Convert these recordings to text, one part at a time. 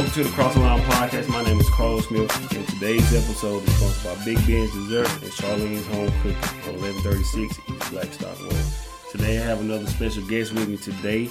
Welcome to the Cross the Line Podcast. My name is Carlos Smith, and today's episode is sponsored by Big Ben's Dessert and Charlene's Home Cooking on 1136 East Blackstock Road. Today I have another special guest with me today.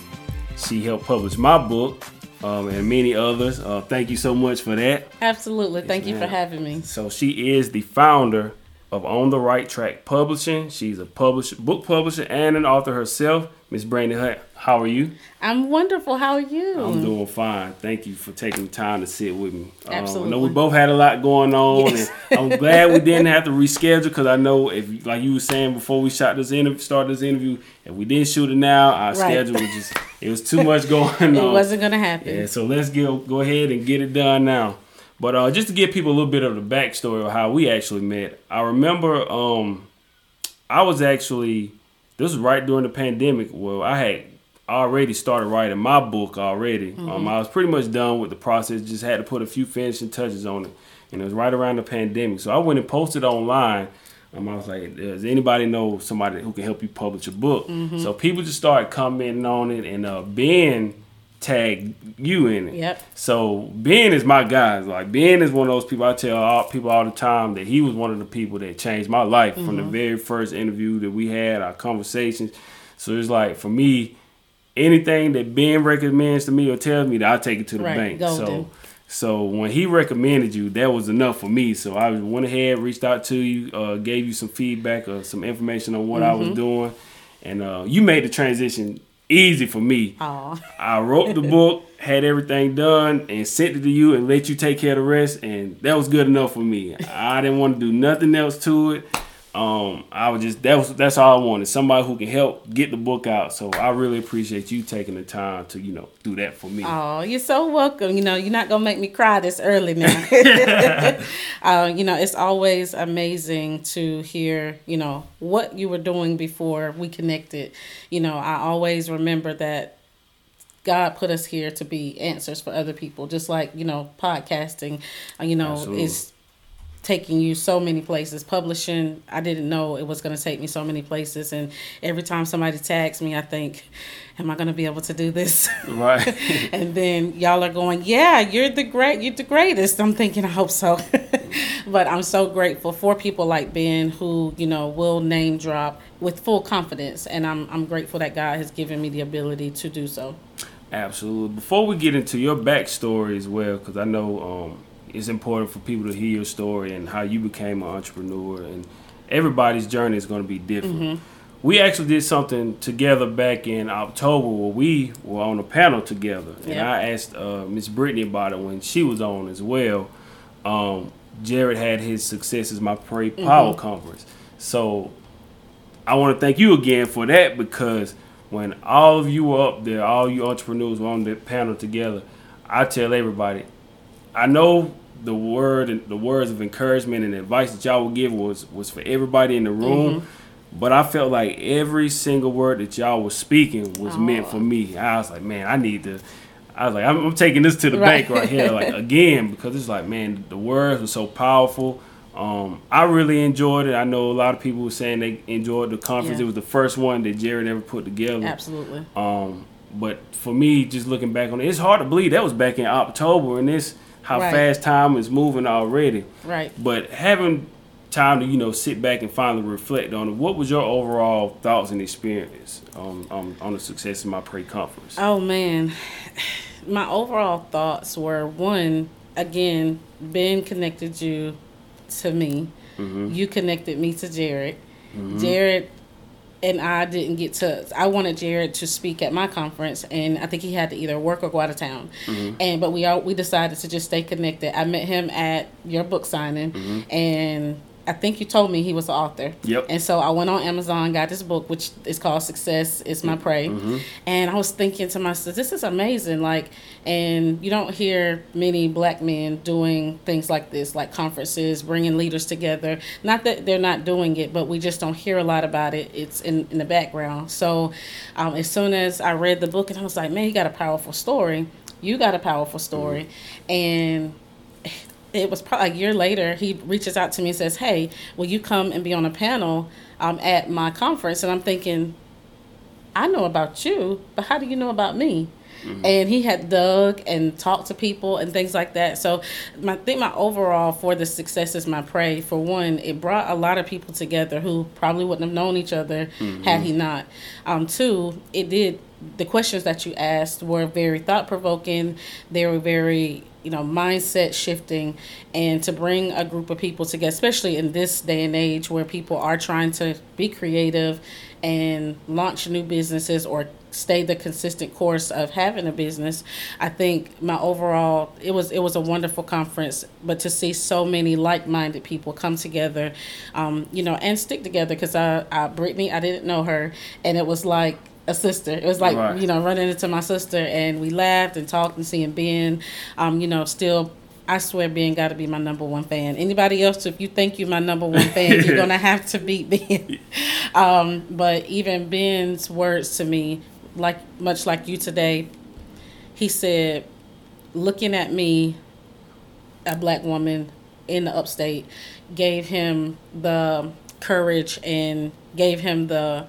She helped publish my book um, and many others. Uh, thank you so much for that. Absolutely. Thank you for having me. So she is the founder of On the Right Track Publishing. She's a publisher, book publisher, and an author herself. Miss Brandy Hunt, how are you? I'm wonderful. How are you? I'm doing fine. Thank you for taking the time to sit with me. Um, I know we both had a lot going on, Yes. and I'm glad we didn't have to reschedule because I know if, like you were saying before we shot this interview, started this interview, if we didn't shoot it now, our Right. schedule was just it was too much going on. it wasn't gonna happen. Yeah, so let's go go ahead and get it done now. But uh, just to give people a little bit of the backstory of how we actually met, I remember um, I was actually this was right during the pandemic. Well, I had already started writing my book already. Um, I was pretty much done with the process. Just had to put a few finishing touches on it, and it was right around the pandemic. So I went and posted online. Um, I was like, "Does anybody know somebody who can help you publish a book?" So people just started commenting on it, and uh, Ben tagged you in it. Yep. So Ben is my guy. Like Ben is one of those people I tell all, people all the time that he was one of the people that changed my life from the very first interview that we had, our conversations. So it's like for me, anything that Ben recommends to me or tells me that I take it to the Right, bank. So golden. so when he recommended you, that was enough for me. So I went ahead, reached out to you, uh, gave you some feedback or some information on what I Mm-hmm. was doing, and uh, you made the transition easy for me. Aw. I wrote the book, had everything done, and sent it to you and let you take care of the rest, and that was good enough for me. I didn't want to do nothing else to it. Um, I was just that was that's all I wanted. Somebody who can help get the book out. So I really appreciate you taking the time to you know do that for me. Oh, you're so welcome. You know, you're not gonna make me cry this early now. uh, you know, it's always amazing to hear, you know, what you were doing before we connected. You know, I always remember that God put us here to be answers for other people, just like, you know, podcasting, uh, you know, Absolutely. is taking you so many places. Publishing, I didn't know it was going to take me so many places. And every time somebody tags me, I think, am I going to be able to do this? Right. and then y'all are going, yeah, you're the great, you're the greatest. I'm thinking, I hope so. but I'm so grateful for people like Ben who, you know, will name drop with full confidence. And I'm, I'm grateful that God has given me the ability to do so. Absolutely. Before we get into your backstory as well, because I know um, it's important for people to hear your story and how you became an entrepreneur, and everybody's journey is going to be different. We actually did something together back in October where we were on a panel together, and Yeah. I asked uh, Miss Brittany about it when she was on as well. Um, Jared had his successes, my Pray Power conference, so I want to thank you again for that because when all of you were up there, all you entrepreneurs were on that panel together, I tell everybody, I know the word and the words of encouragement and advice that y'all were giving was was for everybody in the room. But I felt like every single word that y'all was speaking was meant for me. I was like, man, I need to. I was like, I'm, I'm taking this to the Right. bank right here, like again, because it's like, man, the words were so powerful. Um, I really enjoyed it. I know a lot of people were saying they enjoyed the conference. Yeah. It was the first one that Jared ever put together. Absolutely. Um, but for me, just looking back on it, it's hard to believe that was back in October, and this how Right. fast time is moving already. Right. But having time to you know sit back and finally reflect on it, what was your overall thoughts and experience um, um, on the success of my pre conference? Oh man, my overall thoughts were one again. Ben connected you to me. You connected me to Jared. Jared and I didn't get to. I wanted Jared to speak at my conference, and I think he had to either work or go out of town. Mm-hmm. And but we all we decided to just stay connected. I met him at your book signing, mm-hmm. and I think you told me he was the author. Yep. And so I went on Amazon, got this book, which is called Success is My Prey. And I was thinking to myself, this is amazing. Like, and you don't hear many black men doing things like this, like conferences, bringing leaders together. Not that they're not doing it, but we just don't hear a lot about it. It's in, in the background. So um, as soon as I read the book, and I was like, man, you got a powerful story. You got a powerful story. And it was probably a year later he reaches out to me and says hey will you come and be on a panel um, at my conference and i'm thinking i know about you but how do you know about me Mm-hmm. And he had dug and talked to people and things like that. So my, I think my overall for the success is my prey. For one, it brought a lot of people together who probably wouldn't have known each other mm-hmm. had he not. Um, two, it did the questions that you asked were very thought provoking. They were very you know mindset shifting and to bring a group of people together especially in this day and age where people are trying to be creative and launch new businesses or stay the consistent course of having a business. I think my overall it was it was a wonderful conference but to see so many like-minded people come together um, you know and stick together because I, I brittany i didn't know her and it was like a sister. It was like right. you know running into my sister, and we laughed and talked and seeing Ben. Um, you know, still. I swear Ben got to be my number one fan. Anybody else, if you think you're my number one fan, you're gonna have to beat Ben. Um, but even Ben's words to me, like much like you today, he said, looking at me, a black woman in the upstate, gave him the courage and gave him the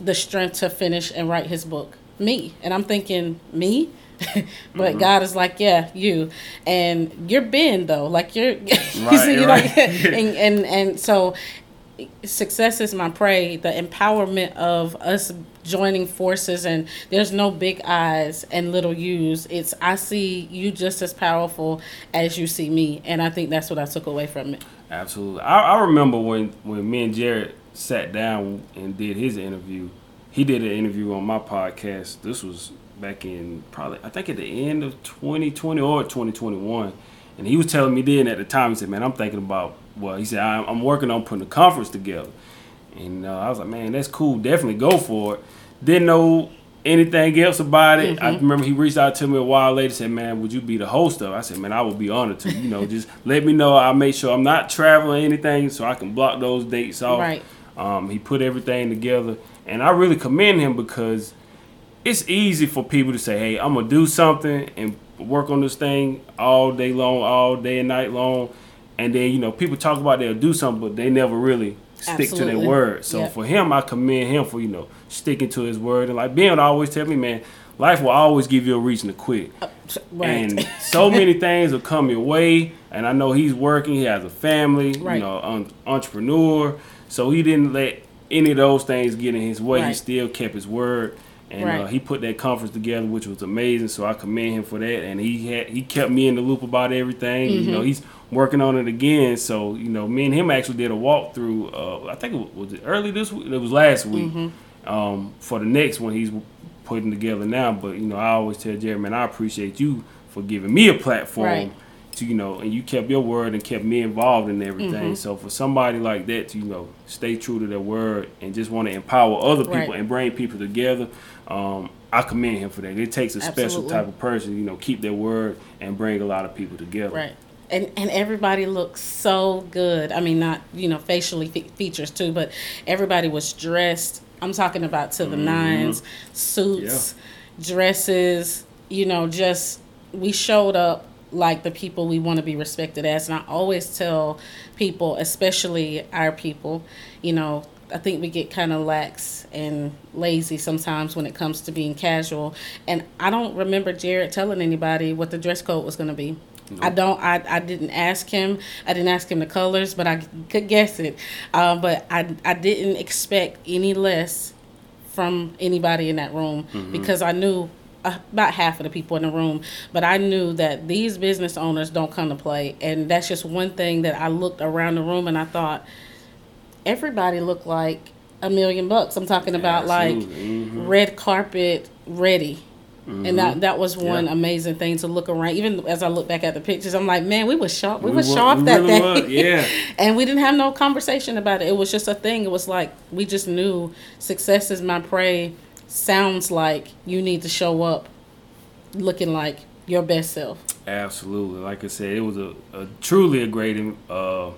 the strength to finish and write his book? Me. And I'm thinking, me? but mm-hmm. God is like, yeah, you, and you're Ben though, like you're, right, you right. know, and, and and so success is my prey. The empowerment of us joining forces, and there's no big eyes and little U's. It's I see you just as powerful as you see me, and I think that's what I took away from it. Absolutely, I, I remember when when me and Jared sat down and did his interview. He did an interview on my podcast. This was back in probably I think at the end of 2020 or 2021, and he was telling me then at the time he said, "Man, I'm thinking about well," he said, "I'm working on putting a conference together," and uh, I was like, "Man, that's cool. Definitely go for it." Didn't know anything else about it. Mm-hmm. I remember he reached out to me a while later, said, "Man, would you be the host of?" I said, "Man, I would be honored to. You know, just let me know. I'll make sure I'm not traveling anything, so I can block those dates off." Right. Um, he put everything together, and I really commend him because it's easy for people to say, "Hey, I'm gonna do something and work on this thing all day long, all day and night long," and then you know people talk about they'll do something, but they never really stick Absolutely. to their word. So yep. for him, I commend him for you know sticking to his word and like Ben always tell me, man, life will always give you a reason to quit. Uh, right. And so many things will come your way. And I know he's working. He has a family. Right. You know, un- entrepreneur. So he didn't let any of those things get in his way. Right. He still kept his word. And right. uh, he put that conference together, which was amazing. So I commend him for that. And he had he kept me in the loop about everything. Mm-hmm. You know, he's working on it again. So you know, me and him actually did a walkthrough. Uh, I think it was, was it early this week. It was last week. Mm-hmm. Um, for the next one, he's putting together now. But you know, I always tell Jerry, man, I appreciate you for giving me a platform right to you know, and you kept your word and kept me involved in everything. Mm-hmm. So for somebody like that to you know stay true to their word and just want to empower other people right. and bring people together, um, I commend him for that. It takes a Absolutely. special type of person, you know, keep their word and bring a lot of people together. Right. And, and everybody looks so good. I mean, not you know facially fe- features too, but everybody was dressed. I'm talking about to the mm-hmm. nines, suits, yeah. dresses. You know, just we showed up like the people we want to be respected as. And I always tell people, especially our people, you know, I think we get kind of lax and lazy sometimes when it comes to being casual. And I don't remember Jared telling anybody what the dress code was going to be. Nope. I don't. I, I didn't ask him. I didn't ask him the colors, but I could guess it. Uh, but I I didn't expect any less from anybody in that room mm-hmm. because I knew about half of the people in the room, but I knew that these business owners don't come to play, and that's just one thing that I looked around the room and I thought everybody looked like a million bucks. I'm talking about like mm-hmm. red carpet ready. Mm-hmm. And that mm-hmm. that was one yeah. amazing thing to look around. Even as I look back at the pictures, I'm like, man, we were sharp. We, we were sharp we that really day. Yeah. and we didn't have no conversation about it. It was just a thing. It was like we just knew success is my prey sounds like you need to show up looking like your best self. Absolutely. Like I said, it was a, a truly a great uh,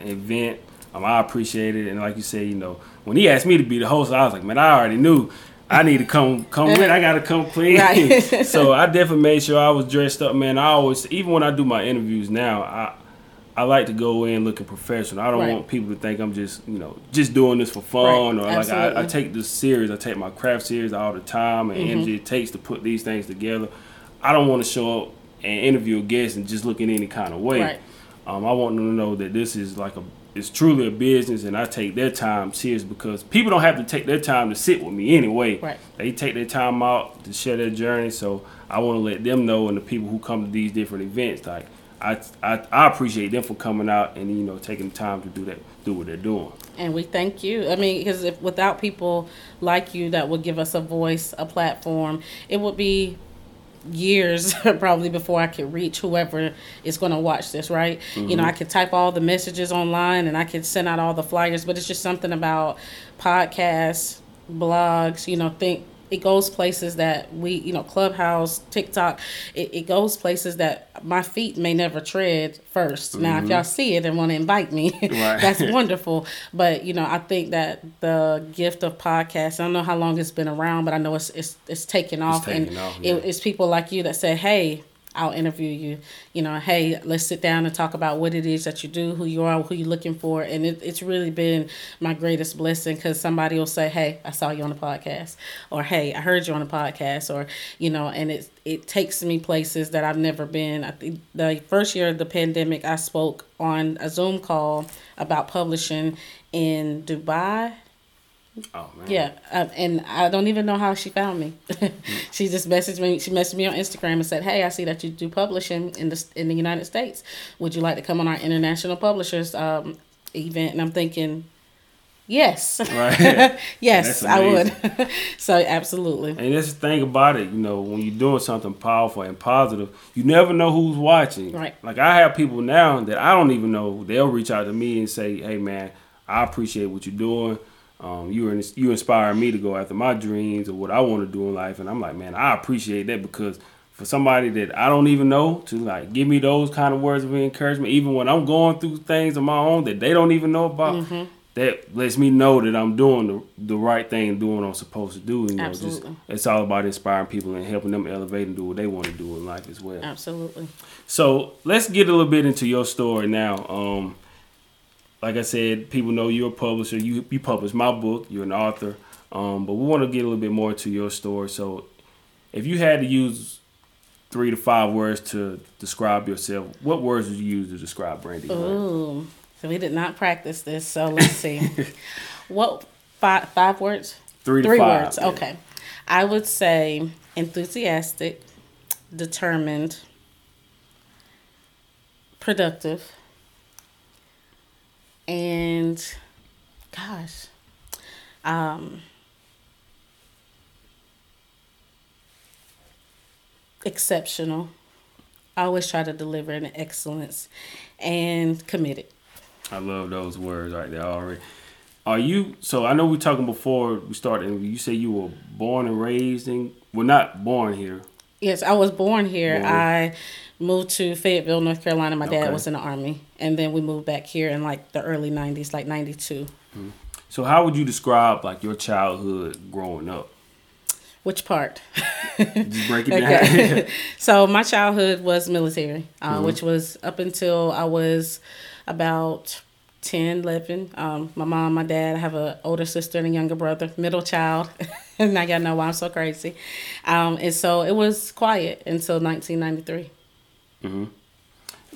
event. Um, I appreciate it. And like you said, you know, when he asked me to be the host, I was like, man, I already knew I need to come come in. I got to come clean. Right. so I definitely made sure I was dressed up, man. I always, even when I do my interviews now, I I like to go in looking professional. I don't Right. want people to think I'm just, you know, just doing this for fun Right. or like I, I take this serious. I take my craft serious all the time and Mm-hmm. energy it takes to put these things together. I don't want to show up and interview a guest and just look in any kind of way. Right. Um, I want them to know that this is like a, it's truly a business, and I take their time serious because people don't have to take their time to sit with me anyway. Right. They take their time out to share their journey, so I want to let them know, and the people who come to these different events, like I, I, I appreciate them for coming out and you know taking the time to do that, do what they're doing. And we thank you. I mean, because if without people like you that would give us a voice, a platform, it would be years probably before I could reach whoever is going to watch this, right? You know, I mm-hmm. could type all the messages online and I could send out all the flyers, but it's just something about podcasts, blogs, you know, think it goes places that we, you know, Clubhouse, TikTok, it, it goes places that my feet may never tread 1st Now, if mm-hmm. y'all see it and want to invite me, that's wonderful. But you know, I think that the gift of podcasts. I don't know how long it's been around, but I know it's it's it's taking off, taking and off, it- it's people like you that say, "Hey." I'll interview you. You know, hey, let's sit down and talk about what it is that you do, who you are, who you're looking for, and it, it's really been my greatest blessing because somebody will say, "Hey, I saw you on the podcast," or "Hey, I heard you on the podcast," or you know, and it it takes me places that I've never been. I think the first year of the pandemic, I spoke on a Zoom call about publishing in Dubai. Oh man. Yeah, uh, and I don't even know how she found me. she just messaged me. She messaged me on Instagram and said, "Hey, I see that you do publishing in the in the United States. Would you like to come on our international publishers um, event?" And I'm thinking, yes, Right. yes, I would. so absolutely, And that's the thing about it, you know, when you're doing something powerful and positive, you never know who's watching. Right. Like I have people now that I don't even know. They'll reach out to me and say, "Hey, man, I appreciate what you're doing. Um, you you inspire me to go after my dreams or what I want to do in life." And I'm like, man, I appreciate that because for somebody that I don't even know to like give me those kind of words of encouragement, even when I'm going through things of my own that they don't even know about. That lets me know that I'm doing the, the right thing, doing what I'm supposed to do. You know, just Absolutely. it's all about inspiring people and helping them elevate and do what they want to do in life as well. absolutely. So let's get a little bit into your story now. Um, like I said, people know you're a publisher. You you published my book. You're an author. Um, but we want to get a little bit more to your story. So, if you had to use three to five words to describe yourself, what words would you use to describe Brandy? Ooh, so we did not practice this. So let's see. what five five words? Three to Three five, words. yeah. Okay. I would say enthusiastic, determined, productive, and gosh, um, exceptional. I always try to deliver in excellence and committed. I love those words right there already. Are you so I know we were talking before we started you say you were born and raised in well not born here. Yes, I was born here. Born. I moved to Fayetteville, North Carolina. My dad Okay. was in the army, and then we moved back here in like the early '90s, like '92. So how would you describe like your childhood growing up? Which part? Just break it down. Okay. so my childhood was military, uh, Mm-hmm. which was up until I was about 10, 11. Um, my mom, my dad, I have an older sister and a younger brother, middle child. and now y'all know why I'm so crazy. Um, and so it was quiet until 1993. Mm-hmm.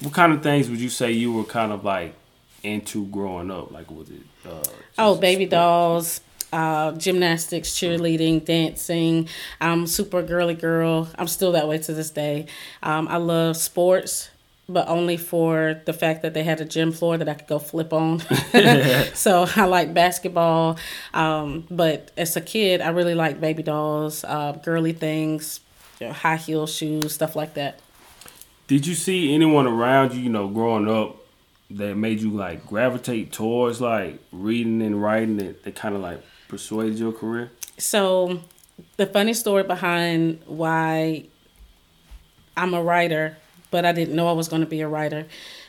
what kind of things would you say you were kind of like into growing up? Like was it uh Oh, baby dolls, uh, gymnastics, cheerleading, dancing. I'm super girly girl. I'm still that way to this day. Um, I love sports, but only for the fact that they had a gym floor that I could go flip on. so I like basketball. Um, but as a kid, I really like baby dolls, uh, girly things, you know, high heel shoes, stuff like that. Did you see anyone around you, you know, growing up that made you like gravitate towards like reading and writing that, that kind of like persuaded your career? So, the funny story behind why I'm a writer, but I didn't know I was going to be a writer,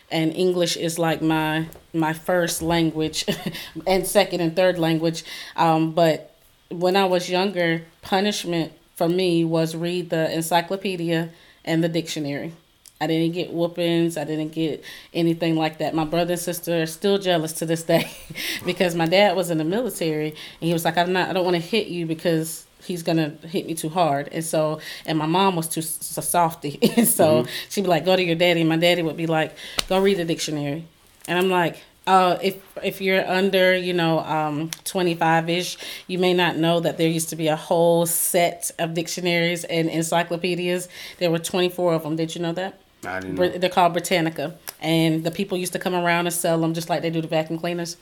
and English is like my my first language, and second and third language. Um, but when I was younger, punishment for me was read the encyclopedia and the dictionary. I didn't get whoopings. I didn't get anything like that. My brother and sister are still jealous to this day because my dad was in the military and he was like, I'm not, I don't want to hit you because he's gonna hit me too hard. And so, and my mom was too so softy, and so mm-hmm. she'd be like, "Go to your daddy." And my daddy would be like, "Go read the dictionary." And I'm like, uh, if if you're under, you know, um, 25 ish, you may not know that there used to be a whole set of dictionaries and encyclopedias. There were 24 of them. Did you know that? I didn't know. They're called Britannica, and the people used to come around and sell them just like they do the vacuum cleaners.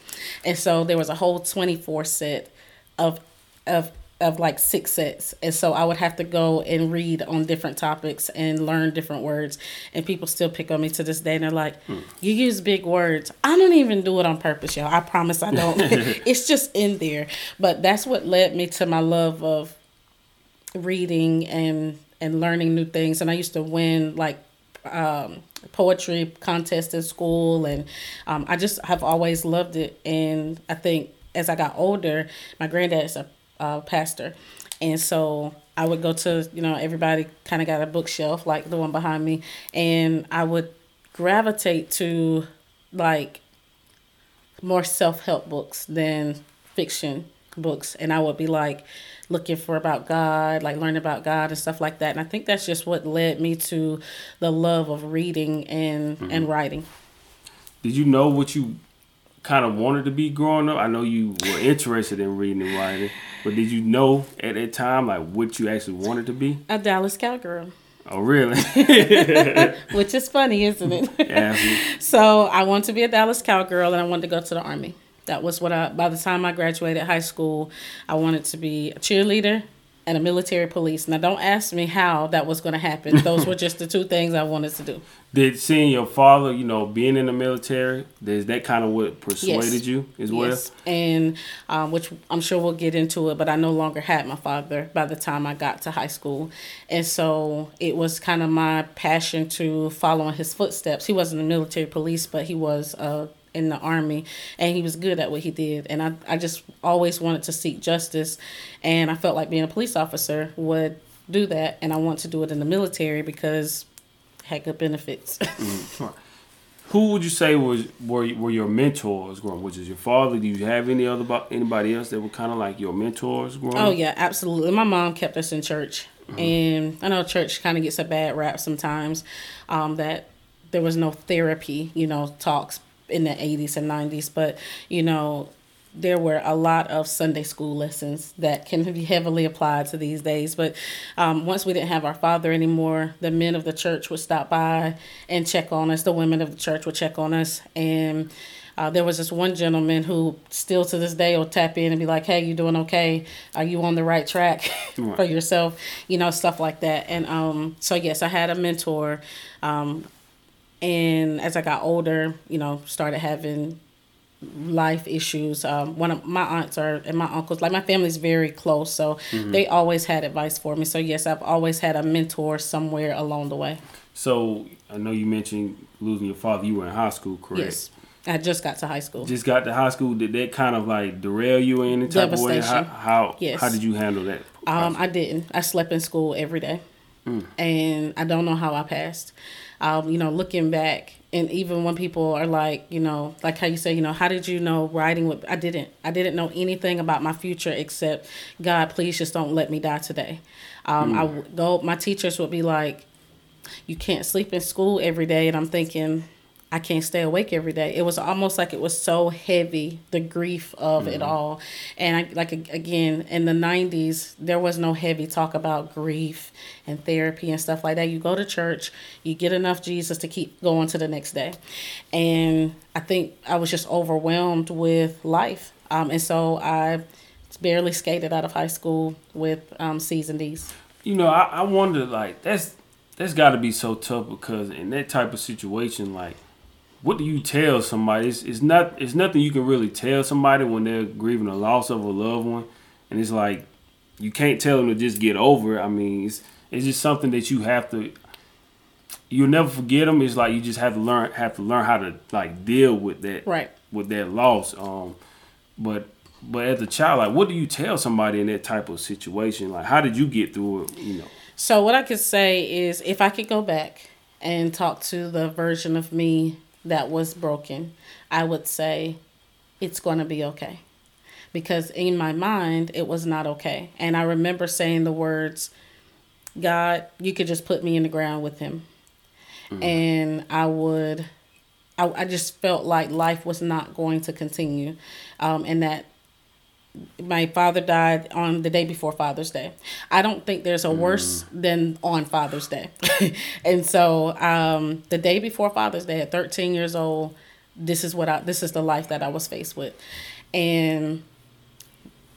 And so there was a whole 24 set of of of like six sets. And so i would have to go and read on different topics and learn different words. And people still pick on me to this day and they're like hmm. you use big words. I don't even do it on purpose y'all. I promise i don't. It's just in there. But that's what led me to my love of reading and and learning new things. And i used to win like um, poetry contests in school. And um, i just have always loved it. And i think as i got older my granddad's a uh, pastor, and so I would go to you know everybody kind of got a bookshelf like the one behind me, and I would gravitate to like more self help books than fiction books, and I would be like looking for about God, like learning about God and stuff like that. And I think that's just what led me to the love of reading and mm-hmm. and writing. Did you know what you kind of wanted to be growing up? I know you were interested in reading and writing. But did you know at that time like what you actually wanted to be? A Dallas cowgirl. Oh, really? Which is funny, isn't it? Yeah. so I wanted to be a Dallas cowgirl, and I wanted to go to the army. That was what I. By the time I graduated high school, I wanted to be a cheerleader and a military police. Now, don't ask me how that was going to happen. Those were just the two things I wanted to do. Did seeing your father, you know, being in the military, is that kind of what persuaded yes. you as well? Yes, and um, which I'm sure we'll get into it, but I no longer had my father by the time I got to high school. And so it was kind of my passion to follow in his footsteps. He wasn't a military police, but he was a in the army and he was good at what he did and I, I just always wanted to seek justice and I felt like being a police officer would do that and I want to do it in the military because heck of benefits. mm, Who would you say was were were your mentors growing? Which is your father? Do you have any other anybody else that were kind of like your mentors growing? Oh yeah, absolutely. My mom kept us in church, mm-hmm. and I know church kind of gets a bad rap sometimes. Um, that there was no therapy, you know, talks in the 80s and 90s but you know there were a lot of Sunday school lessons that can be heavily applied to these days. But um, once we didn't have our father anymore, the men of the church would stop by and check on us. The women of the church would check on us. And uh, there was this one gentleman who still to this day will tap in and be like, hey, you doing okay? Are you on the right track for yourself? You know, stuff like that. And um, so, yes, I had a mentor. Um, and as I got older, you know, started having life issues. Um, one of my aunts are and my uncles, like my family's very close, so mm-hmm. they always had advice for me. So yes, I've always had a mentor somewhere along the way. So I know you mentioned losing your father. You were in high school, correct? Yes. I just got to high school. Just got to high school. Did that kind of like derail you in any type of way? How how, yes. how did you handle that? Um, I didn't. I slept in school every day, mm. and I don't know how I passed um, you know, looking back, and even when people are like, you know, like how you say, you know, how did you know writing with I didn't. I didn't know anything about my future except God, please just don't let me die today. Um, mm. I would go. My teachers would be like, you can't sleep in school every day, and I'm thinking, I can't stay awake every day. It was almost like it was so heavy, the grief of mm-hmm. it all. And I, like again, in the 90s, there was no heavy talk about grief and therapy and stuff like that. You go to church, you get enough Jesus to keep going to the next day. And I think I was just overwhelmed with life. Um, and so I barely skated out of high school with um, C's and D's. You know, I, I wonder, like, that's that's got to be so tough because in that type of situation, like, what do you tell somebody? It's, it's not it's nothing you can really tell somebody when they're grieving a loss of a loved one, and it's like you can't tell them to just get over it. I mean, it's it's just something that you have to. You'll never forget them. It's like you just have to learn have to learn how to like deal with that right with that loss. Um, but but as a child, like what do you tell somebody in that type of situation? Like how did you get through it? You know. So what I could say is, if I could go back and talk to the version of me that was broken, I would say, it's going to be okay. Because in my mind, it was not okay. And I remember saying the words, God, you could just put me in the ground with him. Mm-hmm. And I would, I, I just felt like life was not going to continue. Um, and that my father died on the day before Father's Day. I don't think there's a worse mm. than on Father's Day. and so um, the day before Father's Day, at 13 years old, this is what I this is the life that I was faced with. And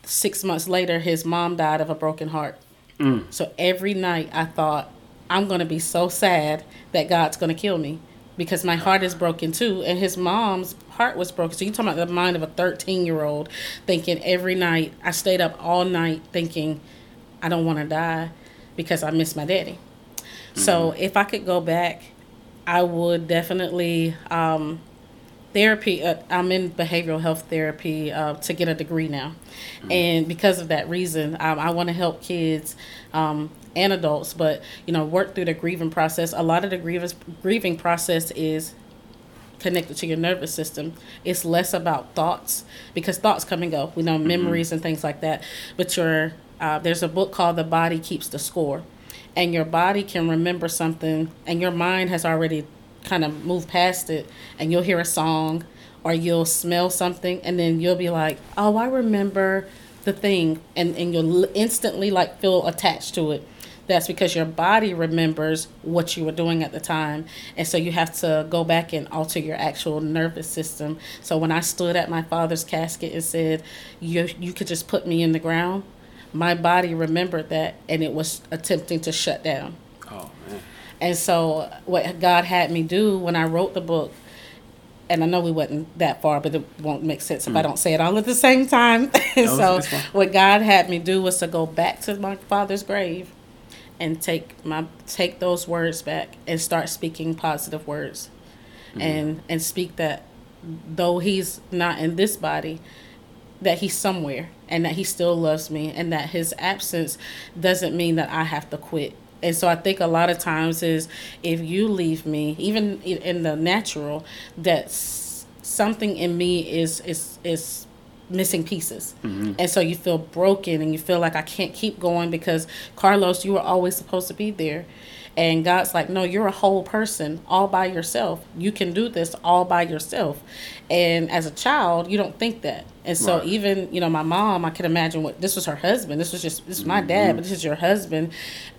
six months later, his mom died of a broken heart. Mm. So every night I thought, I'm going to be so sad that God's going to kill me because my heart is broken too. And his mom's heart was broken. So you're talking about the mind of a 13 year old thinking every night, I stayed up all night thinking, I don't want to die because I miss my daddy. Mm-hmm. So if I could go back, I would definitely um, therapy. Uh, I'm in behavioral health therapy uh, to get a degree now, mm-hmm. and because of that reason, um, I want to help kids um, and adults. But you know, work through the grieving process. A lot of the grievous grieving process is connected to your nervous system. It's less about thoughts because thoughts come and go. We know mm-hmm. memories and things like that. But your uh, there's a book called The Body Keeps the Score, and your body can remember something, and your mind has already kind of move past it and you'll hear a song or you'll smell something and then you'll be like, oh, I remember the thing. And, and you'll instantly like feel attached to it. That's because your body remembers what you were doing at the time. And so you have to go back and alter your actual nervous system. So when I stood at my father's casket and said, you, you could just put me in the ground, my body remembered that and it was attempting to shut down. And so what God had me do when I wrote the book, and I know we wasn't that far, but it won't make sense if mm. I don't say it all at the same time. so what God had me do was to go back to my father's grave and take my take those words back and start speaking positive words. Mm. And and speak that though he's not in this body, that he's somewhere and that he still loves me and that his absence doesn't mean that I have to quit and so I think a lot of times is if you leave me, even in the natural, that something in me is is is missing pieces. Mm-hmm. And so you feel broken and you feel like I can't keep going because Carlos, you were always supposed to be there. And God's like, no, you're a whole person all by yourself. You can do this all by yourself. And as a child, you don't think that. And so right. even, you know, my mom, I can imagine what this was her husband. This was just this is my dad, mm-hmm. but this is your husband.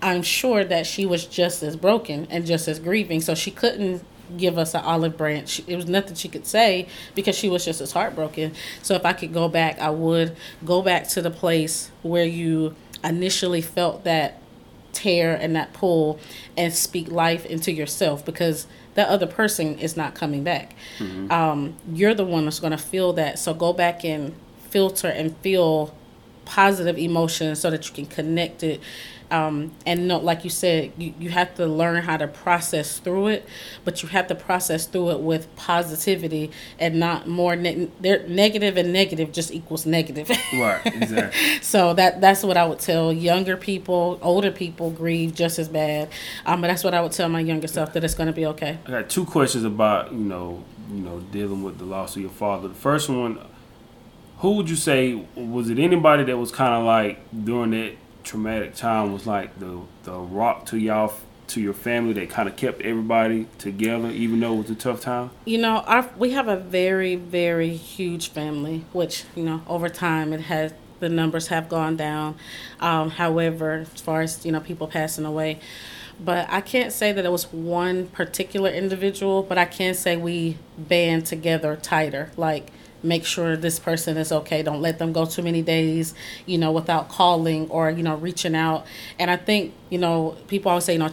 I'm sure that she was just as broken and just as grieving. So she couldn't give us an olive branch. It was nothing she could say because she was just as heartbroken. So if I could go back, I would go back to the place where you initially felt that tear and that pull and speak life into yourself because that other person is not coming back. Mm-hmm. Um, you're the one that's going to feel that. So go back and filter and feel positive emotions so that you can connect it um, and no, like you said, you, you have to learn how to process through it, but you have to process through it with positivity and not more. Ne- negative and negative just equals negative. Right. Exactly. so that that's what I would tell younger people. Older people grieve just as bad, um, but that's what I would tell my younger self that it's going to be okay. I got two questions about you know you know dealing with the loss of your father. The first one, who would you say was it anybody that was kind of like during that traumatic time was like the the rock to y'all to your family that kind of kept everybody together even though it was a tough time you know our we have a very very huge family which you know over time it has the numbers have gone down um, however as far as you know people passing away but I can't say that it was one particular individual, but I can say we band together tighter. Like make sure this person is okay. Don't let them go too many days, you know, without calling or, you know, reaching out. And I think, you know, people always say, you know,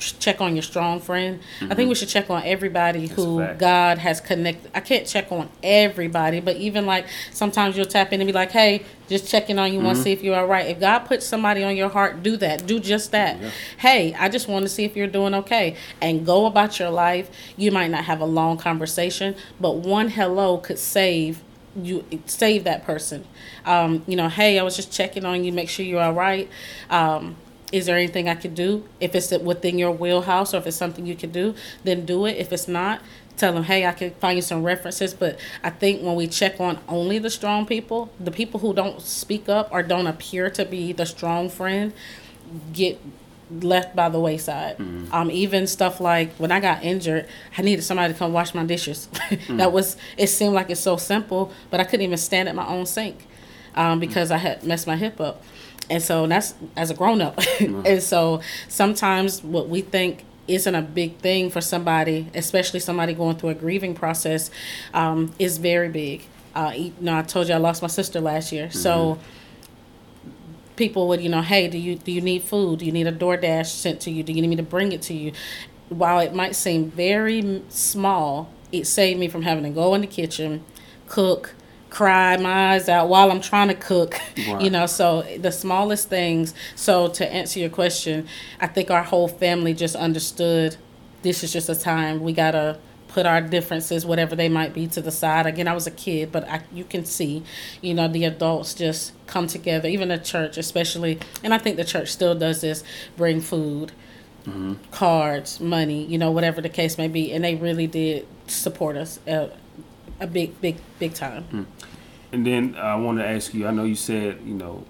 check on your strong friend. Mm-hmm. I think mm-hmm. we should check on everybody That's who God has connected. I can't check on everybody, but even like sometimes you'll tap in and be like, "Hey, just checking on you, mm-hmm. want to see if you're all right." If God puts somebody on your heart, do that. Do just that. Yeah. Hey, I just want to see if you're doing okay, and go about your life. You might not have a long conversation, but one hello could save you save that person. Um, you know, hey, I was just checking on you, make sure you're all right. Um, is there anything I could do? If it's within your wheelhouse or if it's something you can do, then do it. If it's not, tell them, hey, I can find you some references. But I think when we check on only the strong people, the people who don't speak up or don't appear to be the strong friend get left by the wayside. Mm-hmm. Um, even stuff like when I got injured, I needed somebody to come wash my dishes. mm-hmm. That was it seemed like it's so simple, but I couldn't even stand at my own sink um, because mm-hmm. I had messed my hip up. And so that's as a grown up. Mm-hmm. and so sometimes what we think isn't a big thing for somebody, especially somebody going through a grieving process, um, is very big. Uh, you know, I told you I lost my sister last year, so mm-hmm. people would, you know, hey, do you do you need food? Do you need a DoorDash sent to you? Do you need me to bring it to you? While it might seem very small, it saved me from having to go in the kitchen, cook, cry my eyes out while I'm trying to cook. Right. You know, so the smallest things. So to answer your question, I think our whole family just understood this is just a time we gotta put our differences, whatever they might be, to the side. Again, I was a kid, but I, you can see, you know, the adults just come together, even the church, especially, and I think the church still does this bring food, mm-hmm. cards, money, you know, whatever the case may be. And they really did support us uh, a big, big, big time. Mm. And then I want to ask you. I know you said you know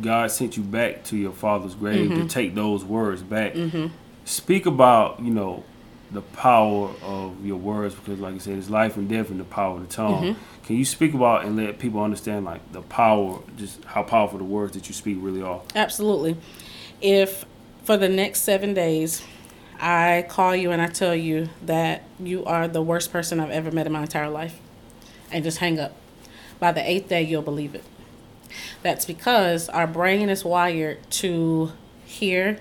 God sent you back to your father's grave mm-hmm. to take those words back. Mm-hmm. Speak about you know the power of your words because, like I said, it's life and death in the power of the tongue. Mm-hmm. Can you speak about and let people understand like the power, just how powerful the words that you speak really are? Absolutely. If for the next seven days I call you and I tell you that you are the worst person I've ever met in my entire life, and just hang up. By the eighth day, you'll believe it. That's because our brain is wired to hear,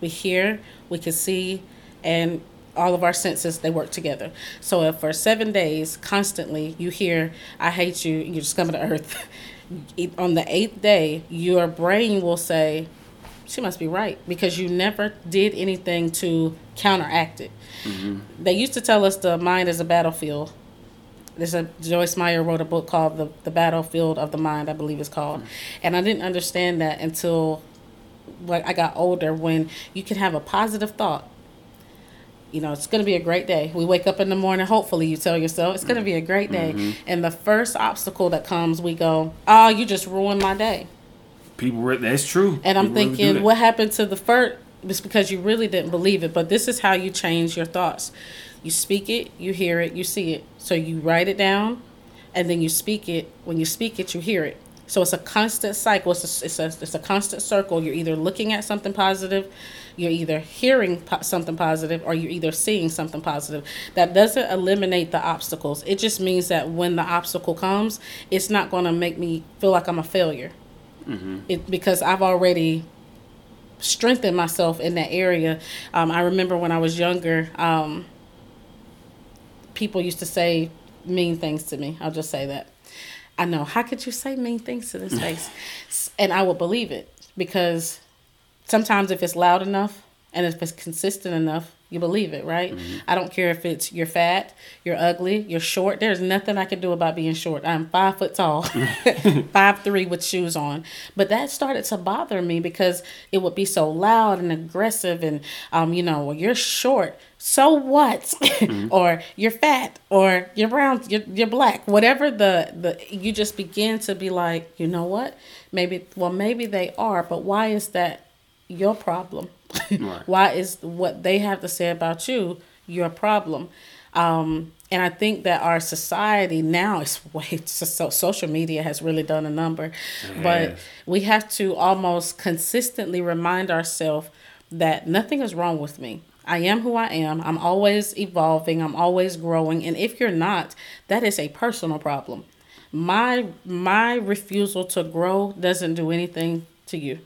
we hear, we can see, and all of our senses they work together. So if for seven days constantly you hear, "I hate you," you're just coming to earth. On the eighth day, your brain will say, she must be right because you never did anything to counteract it. Mm-hmm. They used to tell us the mind is a battlefield. There's a Joyce Meyer wrote a book called the the Battlefield of the Mind, I believe it's called, mm-hmm. and I didn't understand that until like I got older. When you can have a positive thought, you know, it's going to be a great day. We wake up in the morning, hopefully, you tell yourself it's going to be a great day, mm-hmm. and the first obstacle that comes, we go, "Oh, you just ruined my day." People, that's true. And I'm People thinking, really what happened to the first? It's because you really didn't believe it. But this is how you change your thoughts. You speak it, you hear it, you see it. So you write it down, and then you speak it. When you speak it, you hear it. So it's a constant cycle. It's a, it's a, it's a constant circle. You're either looking at something positive, you're either hearing po- something positive, or you're either seeing something positive. That doesn't eliminate the obstacles. It just means that when the obstacle comes, it's not going to make me feel like I'm a failure mm-hmm. it, because I've already strengthened myself in that area. Um, I remember when I was younger, um, people used to say mean things to me. I'll just say that. I know. How could you say mean things to this face? and I would believe it because sometimes if it's loud enough and if it's consistent enough, you believe it, right? Mm-hmm. I don't care if it's you're fat, you're ugly, you're short. There's nothing I can do about being short. I'm five foot tall, five three with shoes on. But that started to bother me because it would be so loud and aggressive, and um, you know, well, you're short. So what? mm-hmm. or you're fat, or you're brown, you're, you're black. Whatever the the you just begin to be like, you know what? Maybe well, maybe they are, but why is that your problem? Right. Why is what they have to say about you your problem? Um, and I think that our society now is way so social media has really done a number, but we have to almost consistently remind ourselves that nothing is wrong with me. I am who I am. I'm always evolving. I'm always growing. And if you're not, that is a personal problem. My my refusal to grow doesn't do anything to you,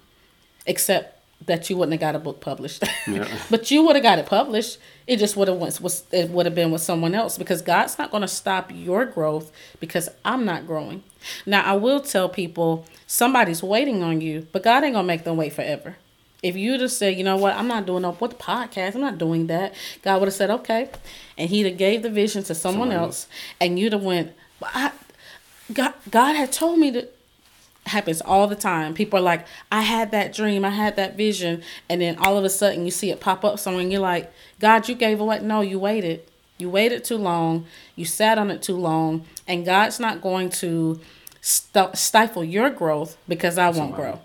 except that you wouldn't have got a book published. Yeah. but you would have got it published. It just would have went was it would have been with someone else because God's not going to stop your growth because I'm not growing. Now I will tell people somebody's waiting on you, but God ain't gonna make them wait forever. If you just say, you know what, I'm not doing up with the podcast, I'm not doing that. God would have said, okay, and He'd have gave the vision to someone, someone else, else, and you'd have went, I, God, God had told me to happens all the time. People are like, I had that dream, I had that vision, and then all of a sudden you see it pop up somewhere and you're like, God, you gave away. No, you waited. You waited too long. You sat on it too long, and God's not going to st- stifle your growth because I won't grow.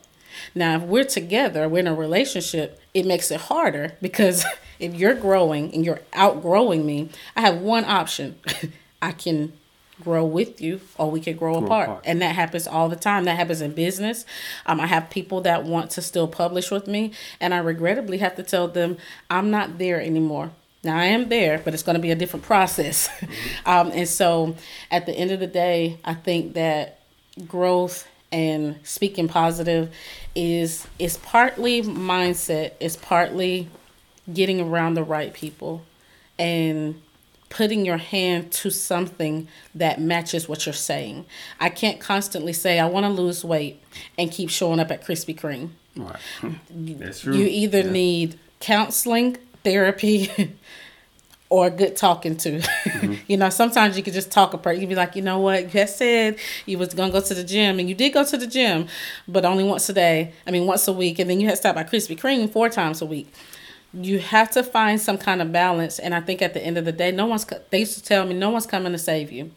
Now, if we're together, we're in a relationship, it makes it harder because if you're growing and you're outgrowing me, I have one option. I can grow with you or we could grow, apart. apart. And that happens all the time. That happens in business. Um, I have people that want to still publish with me, and I regrettably have to tell them I'm not there anymore. Now I am there, but it's going to be a different process. Mm-hmm. um, and so at the end of the day, I think that growth and speaking positive is is partly mindset, it's partly getting around the right people and putting your hand to something that matches what you're saying. I can't constantly say I want to lose weight and keep showing up at Krispy Kreme. Right. That's true. You either yeah. need counseling, therapy, or good talking to. Mm-hmm. you know, sometimes you could just talk a person. You'd be like, you know what, you said you was gonna go to the gym, and you did go to the gym, but only once a day. I mean, once a week, and then you had to stop by Krispy Kreme four times a week. You have to find some kind of balance, and I think at the end of the day, no one's. They used to tell me, no one's coming to save you.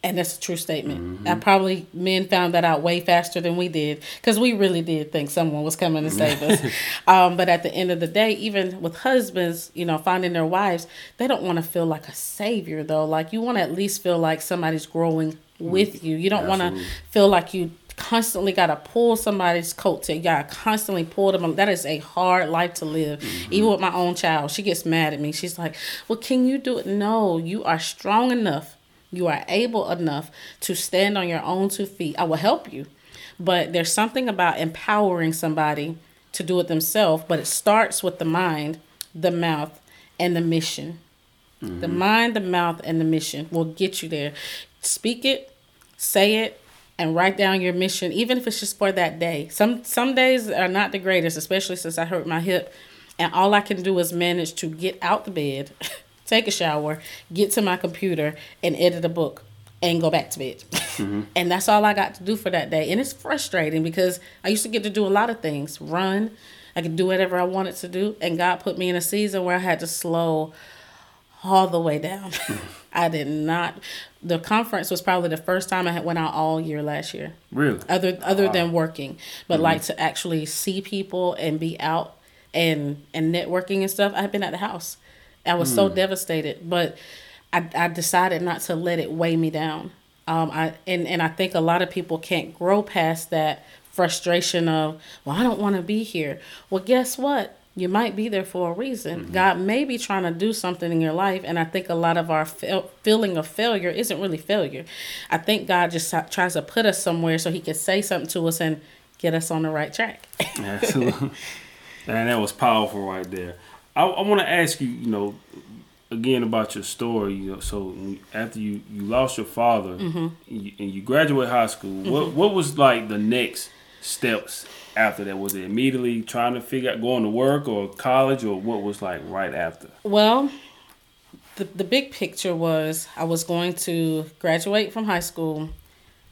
And that's a true statement. Mm-hmm. I probably men found that out way faster than we did because we really did think someone was coming to save us. um, but at the end of the day, even with husbands, you know, finding their wives, they don't want to feel like a savior though. Like you want to at least feel like somebody's growing with you. You don't want to feel like you constantly got to pull somebody's coat. To constantly pull them. That is a hard life to live. Mm-hmm. Even with my own child, she gets mad at me. She's like, "Well, can you do it?" No, you are strong enough you are able enough to stand on your own two feet, I will help you. But there's something about empowering somebody to do it themselves, but it starts with the mind, the mouth, and the mission. Mm-hmm. The mind, the mouth, and the mission will get you there. Speak it, say it, and write down your mission, even if it's just for that day. Some some days are not the greatest, especially since I hurt my hip, and all I can do is manage to get out the bed. take a shower, get to my computer, and edit a book and go back to bed. Mm-hmm. and that's all I got to do for that day. And it's frustrating because I used to get to do a lot of things run, I could do whatever I wanted to do. And God put me in a season where I had to slow all the way down. I did not. The conference was probably the first time I had went out all year last year. Really? Other other wow. than working, but mm-hmm. like to actually see people and be out and and networking and stuff. I've been at the house. I was mm. so devastated, but I, I decided not to let it weigh me down. Um, I and, and I think a lot of people can't grow past that frustration of, well, I don't want to be here. Well, guess what? You might be there for a reason. Mm-hmm. God may be trying to do something in your life, and I think a lot of our feeling of failure isn't really failure. I think God just tries to put us somewhere so He can say something to us and get us on the right track. Absolutely, and that was powerful right there. I, I want to ask you, you know, again about your story. You know, so after you, you lost your father mm-hmm. and, you, and, you, graduate high school, mm-hmm. what what was like the next steps after that? Was it immediately trying to figure out going to work or college, or what was like right after? Well, the the big picture was I was going to graduate from high school,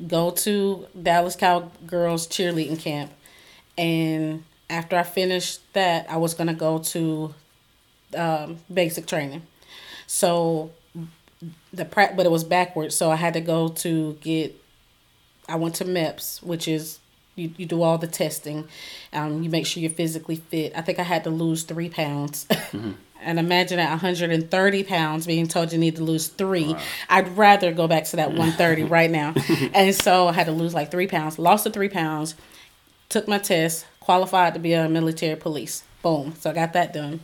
go to Dallas Cowgirls cheerleading camp, and after I finished that, I was gonna go to um, basic training. So the but it was backwards. So I had to go to get. I went to MEPS, which is you, you do all the testing. Um, you make sure you're physically fit. I think I had to lose three pounds. Mm-hmm. and imagine at 130 pounds being told you need to lose three. Wow. I'd rather go back to that 130 right now. And so I had to lose like three pounds. Lost the three pounds. Took my test. Qualified to be a military police. Boom. So I got that done.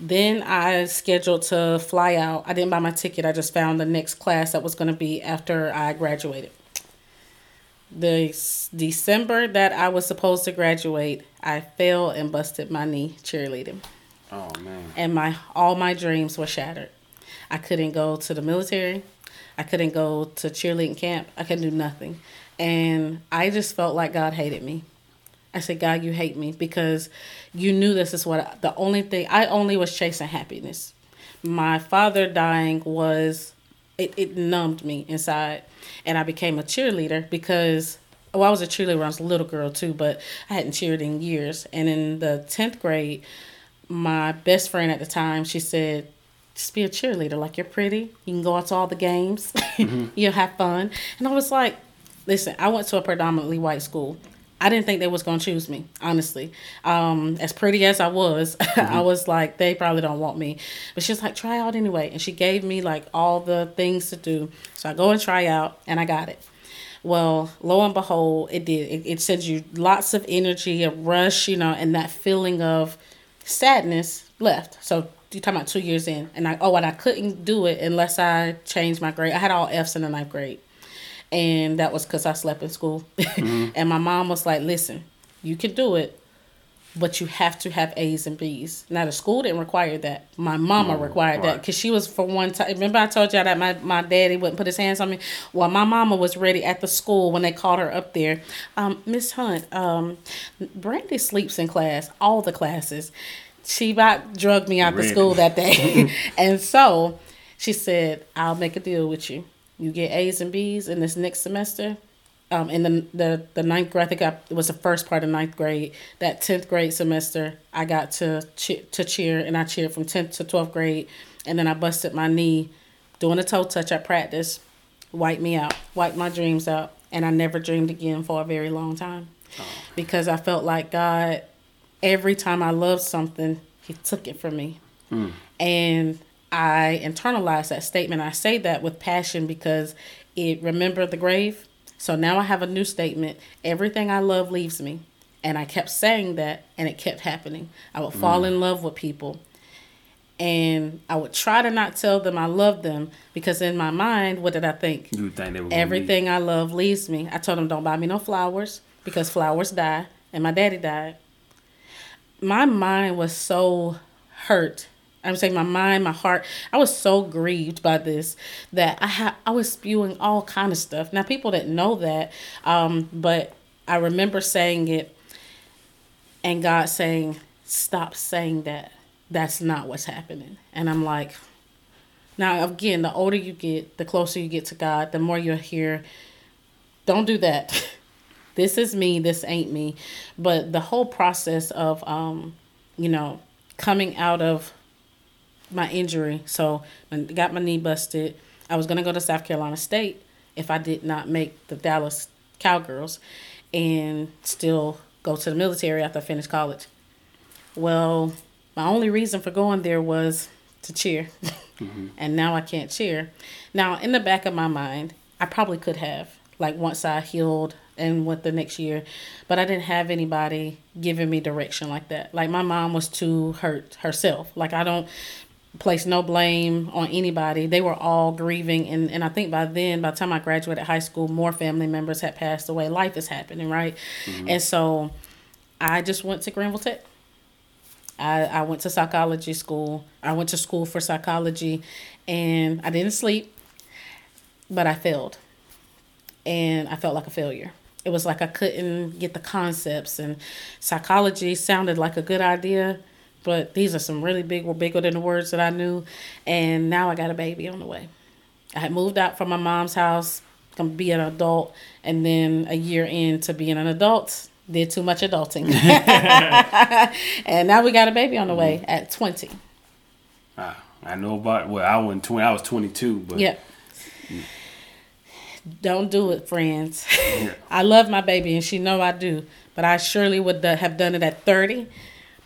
Then I scheduled to fly out. I didn't buy my ticket. I just found the next class that was going to be after I graduated. The December that I was supposed to graduate, I fell and busted my knee cheerleading. Oh man. And my all my dreams were shattered. I couldn't go to the military. I couldn't go to cheerleading camp. I couldn't do nothing. And I just felt like God hated me. I said, God, you hate me because you knew this is what I, the only thing I only was chasing happiness. My father dying was it, it numbed me inside and I became a cheerleader because well, I was a cheerleader when I was a little girl too, but I hadn't cheered in years. And in the tenth grade, my best friend at the time, she said, "Just be a cheerleader. Like you're pretty. You can go out to all the games. Mm-hmm. You'll have fun." And I was like, "Listen, I went to a predominantly white school." I didn't think they was gonna choose me, honestly. Um, as pretty as I was, mm-hmm. I was like, they probably don't want me. But she was like, try out anyway. And she gave me like all the things to do. So I go and try out and I got it. Well, lo and behold, it did. It, it sends you lots of energy, a rush, you know, and that feeling of sadness left. So you're talking about two years in, and I oh, and I couldn't do it unless I changed my grade. I had all Fs in the ninth grade and that was because I slept in school. Mm-hmm. and my mom was like, "Listen, you can do it, but you have to have A's and B's." Now the school didn't require that. My mama mm, required right. that because she was for one time. Remember I told y'all that my my daddy wouldn't put his hands on me. Well, my mama was ready at the school when they called her up there. Um, Miss Hunt, um, Brandy sleeps in class, all the classes. She about drugged me out the school that day, and so she said, "I'll make a deal with you." You get A's and B's in this next semester. Um, in the, the the ninth grade, I think I, it was the first part of ninth grade. That tenth grade semester, I got to cheer, to cheer, and I cheered from tenth to twelfth grade, and then I busted my knee doing a toe touch at practice, wiped me out, wiped my dreams out, and I never dreamed again for a very long time, oh. because I felt like God, every time I loved something, He took it from me, mm. and I internalize that statement. I say that with passion because it remember the grave. So now I have a new statement. Everything I love leaves me. And I kept saying that and it kept happening. I would fall mm. in love with people. And I would try to not tell them I love them because in my mind, what did I think? You think they Everything I love leaves me. I told them don't buy me no flowers because flowers die and my daddy died. My mind was so hurt I'm saying my mind, my heart. I was so grieved by this that I had I was spewing all kind of stuff. Now people didn't know that, um, but I remember saying it, and God saying, "Stop saying that. That's not what's happening." And I'm like, now again, the older you get, the closer you get to God, the more you'll hear, "Don't do that." this is me. This ain't me. But the whole process of, um, you know, coming out of my injury. So I got my knee busted. I was gonna go to South Carolina State if I did not make the Dallas Cowgirls and still go to the military after I finished college. Well, my only reason for going there was to cheer. Mm-hmm. and now I can't cheer. Now, in the back of my mind, I probably could have, like once I healed and went the next year, but I didn't have anybody giving me direction like that. Like my mom was too hurt herself. Like I don't place no blame on anybody. They were all grieving, and, and I think by then, by the time I graduated high school, more family members had passed away. Life is happening, right? Mm-hmm. And so I just went to Greenville Tech. I, I went to psychology school. I went to school for psychology, and I didn't sleep, but I failed. And I felt like a failure. It was like I couldn't get the concepts, and psychology sounded like a good idea but these are some really big, were bigger than the words that I knew. And now I got a baby on the way. I had moved out from my mom's house, to be an adult, and then a year into being an adult, did too much adulting. and now we got a baby on the way mm-hmm. at 20. Uh, I know about, well, I wasn't 20, I was 22, but. Yeah. Mm. Don't do it, friends. Yeah. I love my baby and she know I do, but I surely would have done it at 30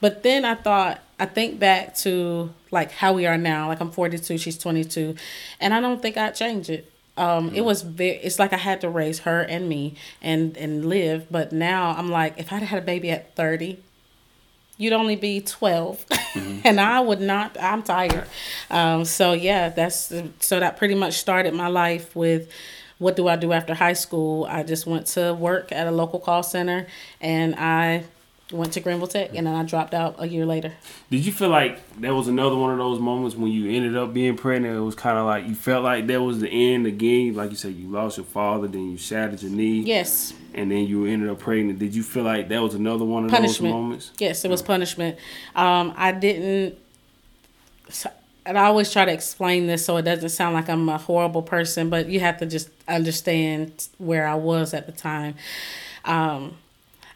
but then I thought, I think back to like how we are now. Like I'm 42, she's 22, and I don't think I'd change it. Um. It was very. It's like I had to raise her and me and and live. But now I'm like, if I'd had a baby at 30, you'd only be 12 mm-hmm. and i would not i'm tired um, so yeah that's so that pretty much started my life with what do i do after high school i just went to work at a local call center and i went to Greenville Tech, and then I dropped out a year later. Did you feel like that was another one of those moments when you ended up being pregnant? It was kind of like you felt like that was the end again. Like you said, you lost your father, then you shattered your knee. Yes. And then you ended up pregnant. Did you feel like that was another one of punishment. those moments? Yes, it was punishment. Um, I didn't. and I always try to explain this so it doesn't sound like I'm a horrible person, but you have to just understand where I was at the time. Um,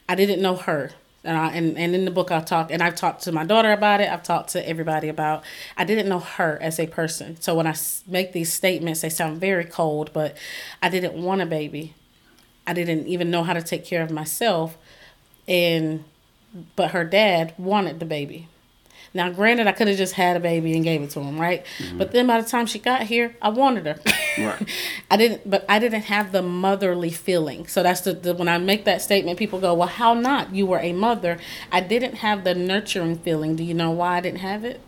I didn't know her. And, I, and and in the book I talk and I've talked to my daughter about it. I've talked to everybody about. I didn't know her as a person. So when I make these statements, they sound very cold. But I didn't want a baby. I didn't even know how to take care of myself, and but her dad wanted the baby. Now, granted, I could have just had a baby and gave it to him, right? Mm-hmm. But then by the time she got here, I wanted her. Right. I didn't, but I didn't have the motherly feeling. So that's the, the when I make that statement, people go, "Well, how not? You were a mother." I didn't have the nurturing feeling. Do you know why I didn't have it?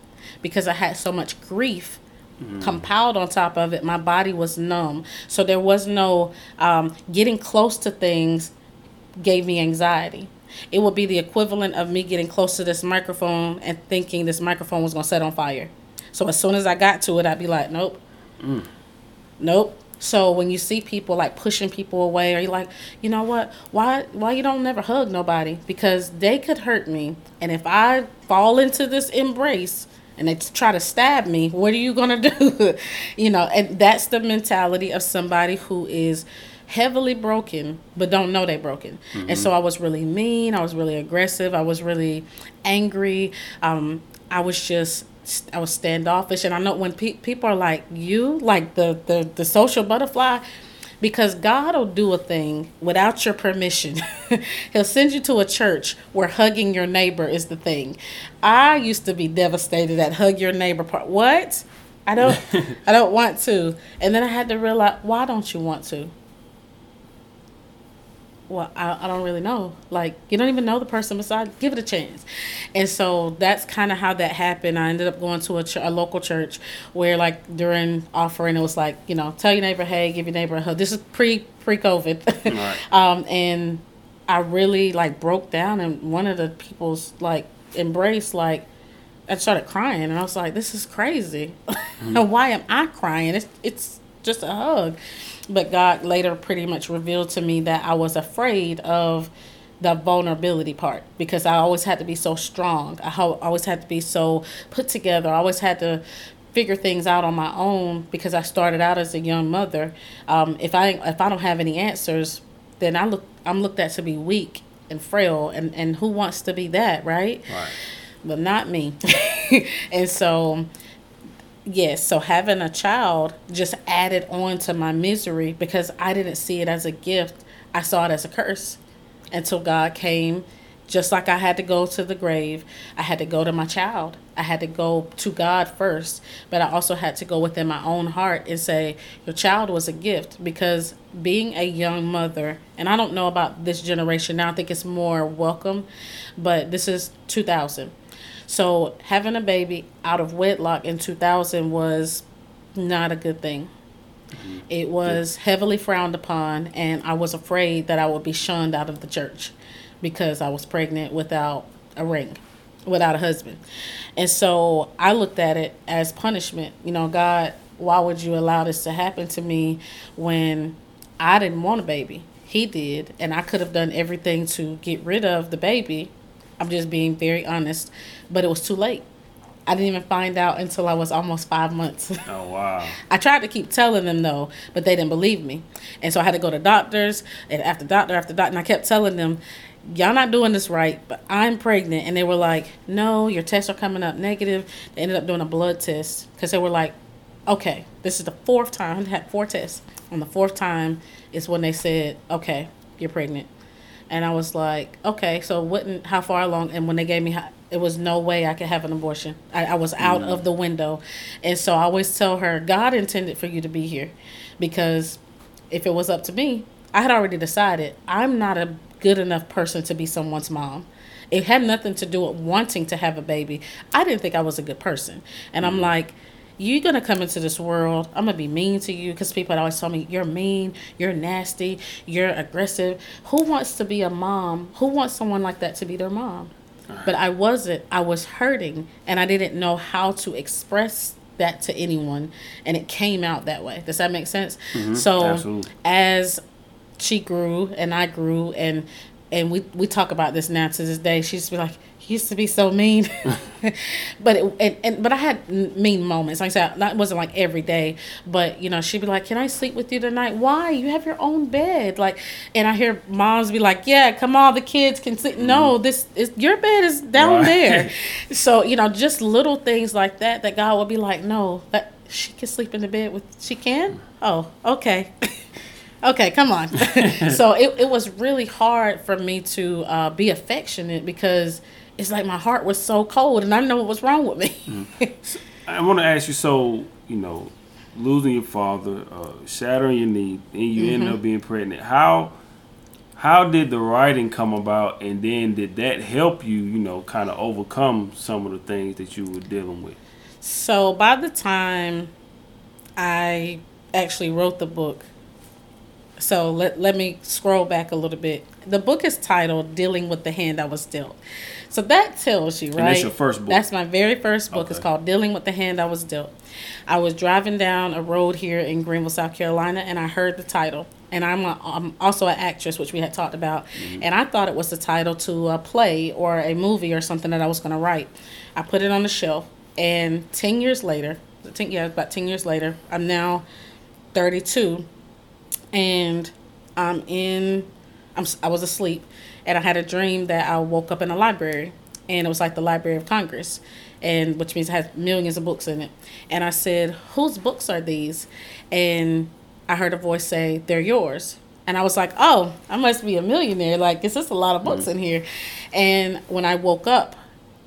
Because I had so much grief Mm. compiled on top of it. My body was numb. So there was no um, getting close to things gave me anxiety it would be the equivalent of me getting close to this microphone and thinking this microphone was going to set on fire. So as soon as I got to it, I'd be like, nope, mm. nope. So when you see people like pushing people away, or you like, you know what? Why why you don't never hug nobody? Because they could hurt me, and if I fall into this embrace and they try to stab me, what are you gonna do? you know, and that's the mentality of somebody who is heavily broken but don't know they're broken mm-hmm. and so i was really mean i was really aggressive i was really angry um, i was just i was standoffish and i know when pe- people are like you like the, the the social butterfly because God will do a thing without your permission. He'll send you to a church where hugging your neighbor is the thing. I used to be devastated at hug your neighbor part. What? I don't I don't want to. And then I had to realize why don't you want to? Well, I, I don't really know. Like, you don't even know the person beside. Give it a chance. And so that's kind of how that happened. I ended up going to a, ch- a local church where, like, during offering, it was like, you know, tell your neighbor, hey, give your neighbor a hug. This is pre pre COVID. Right. um, and I really like broke down, and one of the people's like embrace, like, I started crying, and I was like, this is crazy. Mm-hmm. and why am I crying? It's it's just a hug. But God later pretty much revealed to me that I was afraid of the vulnerability part because I always had to be so strong. I always had to be so put together. I always had to figure things out on my own because I started out as a young mother. Um, if I if I don't have any answers, then I look I'm looked at to be weak and frail, and and who wants to be that, right? Right. But not me. and so yes, so having a child just added on to my misery because I didn't see it as a gift. I saw it as a curse until God came. Just like I had to go to the grave, I had to go to my child. I had to go to God first, but I also had to go within my own heart and say, Your child was a gift because being a young mother, and I don't know about this generation now, I think it's more welcome, but this is 2000 so having a baby out of wedlock in 2000 was not a good thing. Mm-hmm. It was yeah. heavily frowned upon, and I was afraid that I would be shunned out of the church because I was pregnant without a ring, without a husband. And so I looked at it as punishment. You know, God, why would you allow this to happen to me when I didn't want a baby? He did, and I could have done everything to get rid of the baby I'm just being very honest. But it was too late. I didn't even find out until I was almost five months. Oh wow! I tried to keep telling them though, but they didn't believe me, and so I had to go to doctors and after doctor after doctor, and I kept telling them, "Y'all not doing this right, but I'm pregnant," and they were like, "No, your tests are coming up negative." They ended up doing a blood test because they were like, "Okay, this is the fourth time. I had four tests. On the fourth time is when they said, "Okay, you're pregnant." And I was like, okay, so what? How far along? And when they gave me, it was no way I could have an abortion. I, I was out mm. of the window, and so I always tell her, God intended for you to be here, because if it was up to me, I had already decided I'm not a good enough person to be someone's mom. It had nothing to do with wanting to have a baby. I didn't think I was a good person, and mm. I'm like you're gonna come into this world. I'm gonna be mean to you because people always tell me you're mean, you're nasty, you're aggressive. Who wants to be a mom? Who wants someone like that to be their mom? But I wasn't. I was hurting, and I didn't know how to express that to anyone, and it came out that way. Does that make sense? Mm-hmm. So Absolutely. as she grew and I grew and and we we talk about this now to this day. She's be like, "You used to be so mean," but it, and, and but I had mean moments. Like I said, that wasn't like every day, but you know, she'd be like, "Can I sleep with you tonight?" Why? You have your own bed, like. And I hear moms be like, "Yeah, come on, the kids can sleep." No, mm-hmm. this is your bed is down right. there. So you know, just little things like that that God would be like, "No, that she can sleep in the bed with. She can. Oh, okay." Okay, come on. so it, it was really hard for me to uh, be affectionate because it's like my heart was so cold and I didn't know what was wrong with me. mm. so I want to ask you so, you know, losing your father, uh, shattering your knee, and you mm-hmm. end up being pregnant. How how did the writing come about and then did that help you, you know, kind of overcome some of the things that you were dealing with? So by the time I actually wrote the book, so let, let me scroll back a little bit. The book is titled Dealing with the Hand I Was Dealt. So that tells you, right? And that's your first book. That's my very first book. Okay. It's called Dealing with the Hand I Was Dealt. I was driving down a road here in Greenville, South Carolina, and I heard the title. And I'm, a, I'm also an actress, which we had talked about. Mm-hmm. And I thought it was the title to a play or a movie or something that I was going to write. I put it on the shelf. And 10 years later, 10, yeah, about 10 years later, I'm now 32 and I'm in. I'm, I was asleep, and I had a dream that I woke up in a library, and it was like the Library of Congress, and which means it has millions of books in it. And I said, "Whose books are these?" And I heard a voice say, "They're yours." And I was like, "Oh, I must be a millionaire. Like, it's just a lot of books mm-hmm. in here." And when I woke up,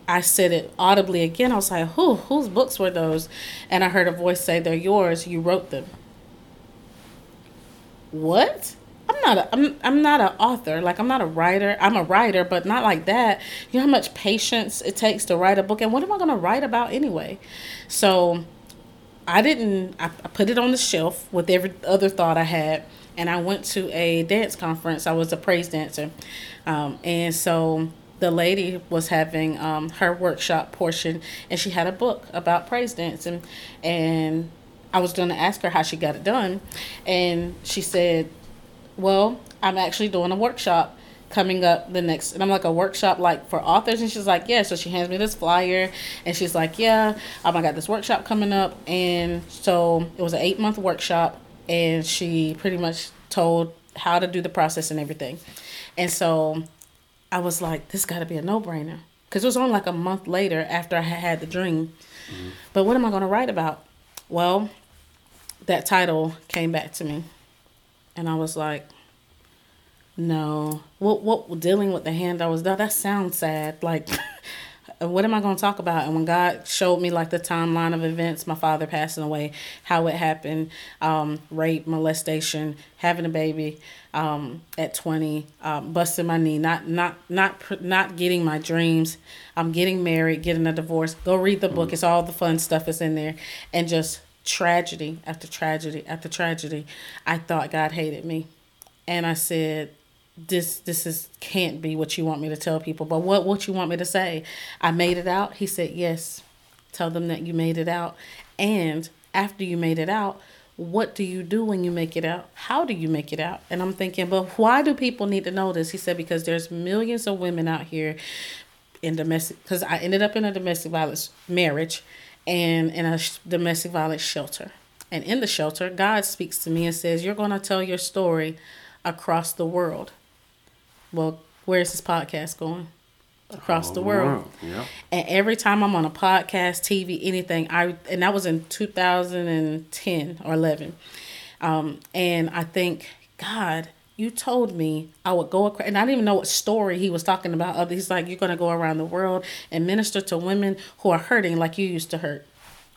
I said it audibly again. I was like, "Who? Whose books were those?" And I heard a voice say, "They're yours. You wrote them." what? I'm not a, I'm I'm not an author. Like I'm not a writer. I'm a writer, but not like that. You know how much patience it takes to write a book, and what am I going to write about anyway? So, I didn't. I, I put it on the shelf with every other thought I had, and I went to a dance conference. I was a praise dancer, um, and so the lady was having um, her workshop portion, and she had a book about praise dancing, and I was going to ask her how she got it done, and she said, "Well, I'm actually doing a workshop." coming up the next and I'm like a workshop like for authors and she's like yeah so she hands me this flyer and she's like yeah um, I got this workshop coming up and so it was an eight month workshop and she pretty much told how to do the process and everything and so I was like this got to be a no brainer because it was only like a month later after I had the dream mm-hmm. but what am I going to write about well that title came back to me, and I was like, no, what what dealing with the hand I was dealt that sounds sad. Like, what am I going to talk about? And when God showed me like the timeline of events, my father passing away, how it happened, um, rape, molestation, having a baby um, at twenty, um, busting my knee, not not not not getting my dreams. I'm getting married, getting a divorce. Go read the book. Mm-hmm. It's all the fun stuff is in there, and just tragedy after tragedy after tragedy, I thought God hated me. And I said, this this is can't be what you want me to tell people. But what what you want me to say? I made it out. He said, "Yes." Tell them that you made it out. And after you made it out, what do you do when you make it out? How do you make it out? And I'm thinking, but why do people need to know this? He said, because there's millions of women out here in domestic, because I ended up in a domestic violence marriage and in a domestic violence shelter. And in the shelter, God speaks to me and says, You're going to tell your story across the world. Well, where's this podcast going? Across the world. world. Yeah. And every time I'm on a podcast, TV, anything, I and that was in 2010 or 11. Um, and I think, God, you told me I would go across, and I didn't even know what story he was talking about. He's like, you're going to go around the world and minister to women who are hurting like you used to hurt.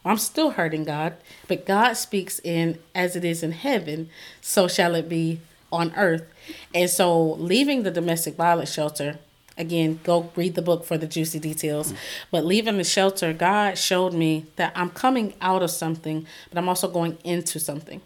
I'm still hurting, God, but God speaks in as it is in heaven, so shall it be on earth. And so, leaving the domestic violence shelter, again, go read the book for the juicy details. But leaving the shelter, God showed me that I'm coming out of something, but I'm also going into something.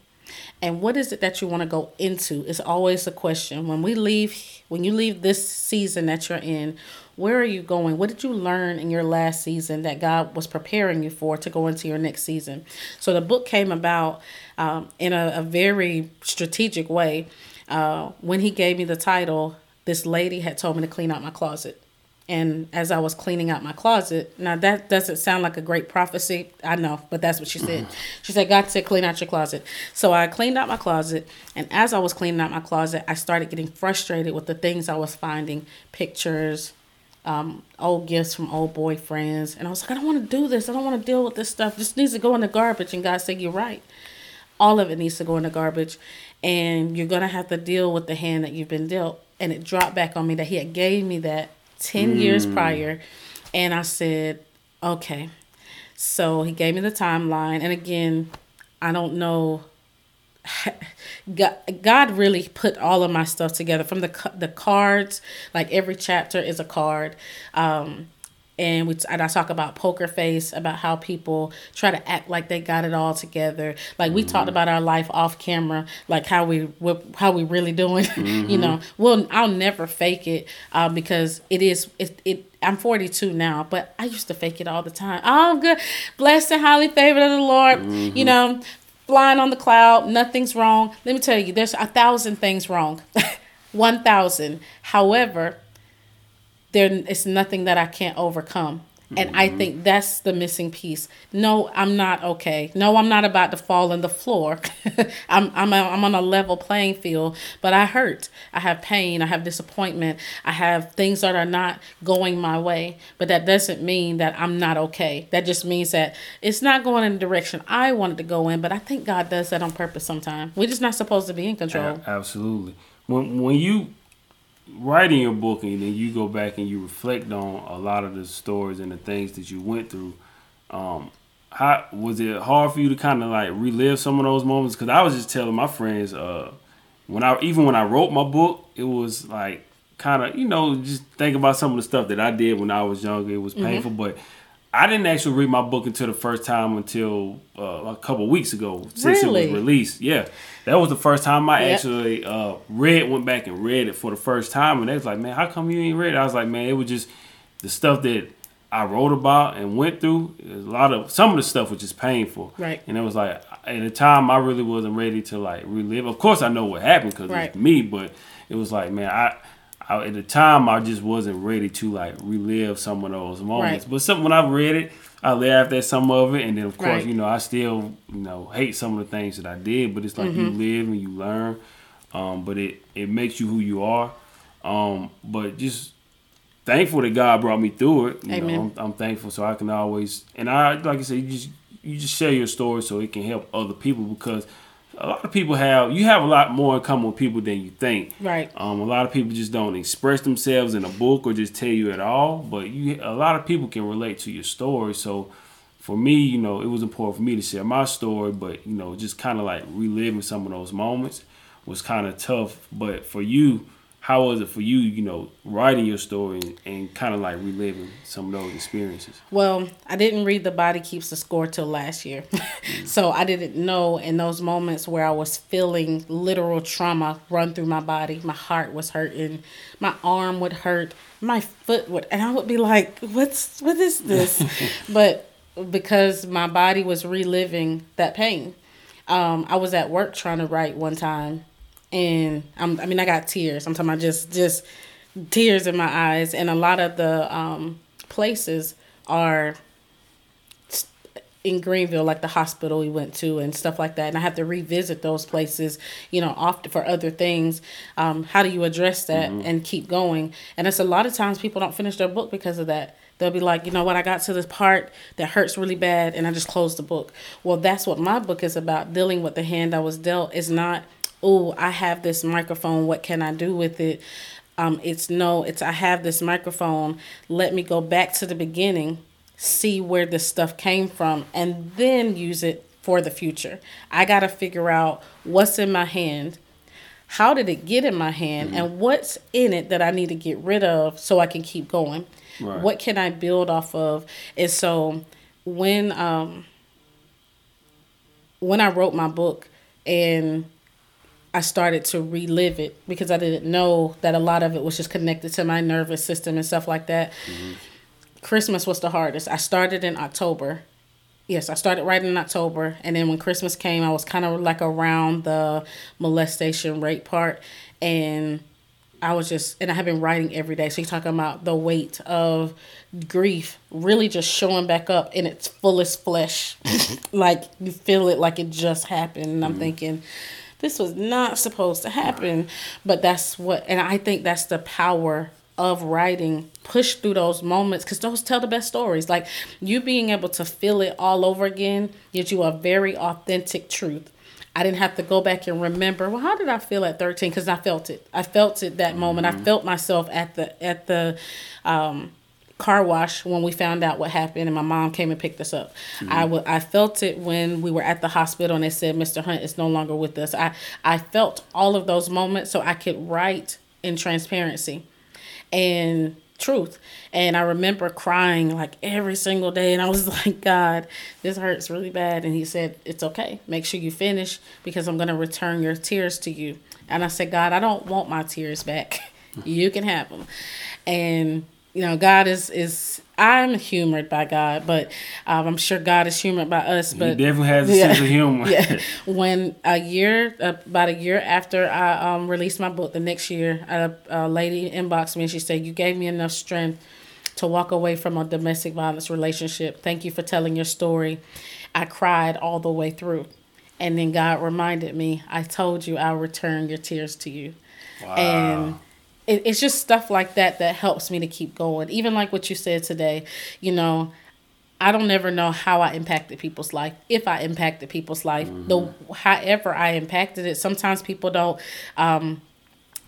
And what is it that you want to go into is always a question. When we leave, when you leave this season that you're in, where are you going? What did you learn in your last season that God was preparing you for to go into your next season? So the book came about um, in a, a, very strategic way. Uh, when he gave me the title, this lady had told me to clean out my closet. And as I was cleaning out my closet, now that doesn't sound like a great prophecy. I know, but that's what she said. She said, God said, clean out your closet. So I cleaned out my closet. And as I was cleaning out my closet, I started getting frustrated with the things I was finding pictures, um, old gifts from old boyfriends. And I was like, I don't want to do this. I don't want to deal with this stuff. This needs to go in the garbage. And God said, You're right. All of it needs to go in the garbage. And you're going to have to deal with the hand that you've been dealt. And it dropped back on me that He had gave me that 10 mm. years prior. And I said, okay. So he gave me the timeline. And again, I don't know. God really put all of my stuff together from the the cards. Like every chapter is a card. Um, and we and I talk about poker face, about how people try to act like they got it all together. Like we mm-hmm. talked about our life off camera, like how we how we really doing. Mm-hmm. you know, well, I'll never fake it uh, because it is it, it I'm 42 now, but I used to fake it all the time. Oh, I'm good, blessed and highly favored of the Lord. Mm-hmm. You know, flying on the cloud, nothing's wrong. Let me tell you, there's a thousand things wrong. One thousand. However, there is nothing that I can't overcome. And mm-hmm. I think that's the missing piece. No, I'm not okay. No, I'm not about to fall on the floor. I'm I'm a, I'm on a level playing field, but I hurt. I have pain, I have disappointment. I have things that are not going my way, but that doesn't mean that I'm not okay. That just means that it's not going in the direction I wanted to go in, but I think God does that on purpose sometimes. We're just not supposed to be in control. absolutely. When when you writing your book and then you go back and you reflect on a lot of the stories and the things that you went through um, how was it hard for you to kind of like relive some of those moments because i was just telling my friends uh, when i even when i wrote my book it was like kind of you know just think about some of the stuff that i did when i was younger it was mm-hmm. painful mm-hmm. but I didn't actually read my book until the first time until uh, a couple weeks ago since really? it was released. Yeah, that was the first time I yep. actually uh, read, went back and read it for the first time, and they was like, "Man, how come you ain't read?" it? I was like, "Man, it was just the stuff that I wrote about and went through. A lot of some of the stuff was just painful, right? And it was like at the time I really wasn't ready to like relive. Of course, I know what happened because right. it's me, but it was like, man, I I, at the time I just wasn't ready to like relive some of those moments. Right. But some when I read it, I laughed at some of it, and then of course right. you know I still you know hate some of the things that I did. But it's like mm-hmm. you live and you learn. Um, but it it makes you who you are. Um, but just thankful that God brought me through it. You Amen. know, I'm, I'm, thankful so I can always and I like I said, you just you just share your story so it can help other people because a lot of people have you have a lot more in common with people than you think. Right. Um, a lot of people just don't express themselves in a book or just tell you at all. But you, a lot of people can relate to your story. So, for me, you know, it was important for me to share my story. But you know, just kind of like reliving some of those moments was kind of tough. But for you, how was it for you, you know, writing your story and, and kind of like reliving some of those experiences? Well, I didn't read The Body Keeps the Score till last year. mm. So I didn't know in those moments where I was feeling literal trauma run through my body. My heart was hurting, my arm would hurt, my foot would, and I would be like, what's, what is this? but because my body was reliving that pain. Um, I was at work trying to write one time and I'm, I mean, I got tears. Sometimes I'm talking about just just tears in my eyes, and a lot of the um, places are in Greenville, like the hospital we went to and stuff like that. And I have to revisit those places, you know, often for other things. Um, how do you address that mm-hmm. and keep going? And it's a lot of times people don't finish their book because of that. They'll be like, you know what, I got to this part that hurts really bad and I just closed the book. Well, that's what my book is about. Dealing with the hand I was dealt is not oh, I have this microphone. What can I do with it? Um, it's no, it's I have this microphone. Let me go back to the beginning, see where this stuff came from, and then use it for the future. I got to figure out what's in my hand. How did it get in my hand? Mm-hmm. And what's in it that I need to get rid of so I can keep going? Right. What can I build off of? And so when um when I wrote my book and I started to relive it because I didn't know that a lot of it was just connected to my nervous system and stuff like that. Mm-hmm. Christmas was the hardest. I started in October. Yes, I started writing in October, and then when Christmas came, I was kind of like around the molestation rate part, and I was just, and I have been writing every day. So you're talking about the weight of grief really just showing back up in its fullest flesh. like you feel it like it just happened. And I'm mm-hmm. thinking, this was not supposed to happen. But that's what, and I think that's the power of writing push through those moments because those tell the best stories like you being able to feel it all over again gives you a very authentic truth I didn't have to go back and remember. Well, how did I feel at 13? Because I felt it. I felt it that mm-hmm. moment. I mm-hmm. felt myself at the at the um, car wash when we found out what happened, and my mom came and picked us up. Mm-hmm. I, w- I felt it when we were at the hospital and they said Mr. Hunt is no longer with us. I I felt all of those moments so I could write in transparency, and truth. And I remember crying like every single day. And I was like, God, this hurts really bad. And he said, It's okay. Make sure you finish because I'm going to return your tears to you. And I said, God, I don't want my tears back. you can have them. And you know, God is is I'm humored by God, but um, I'm sure God is humored by us. But he definitely has a yeah, sense of humor. yeah. When a year, about a year after I um, released my book, the next year, a, a lady inboxed me and she said, "You gave me enough strength to walk away from a domestic violence relationship. Thank you for telling your story." I cried all the way through, and then God reminded me, "I told you I'll return your tears to you," wow. and it, it's just stuff like that that helps me to keep going. Even like what you said today, you know, I don't ever know how I impacted people's life. If I impacted people's life, mm-hmm. the however I impacted it, sometimes people don't um,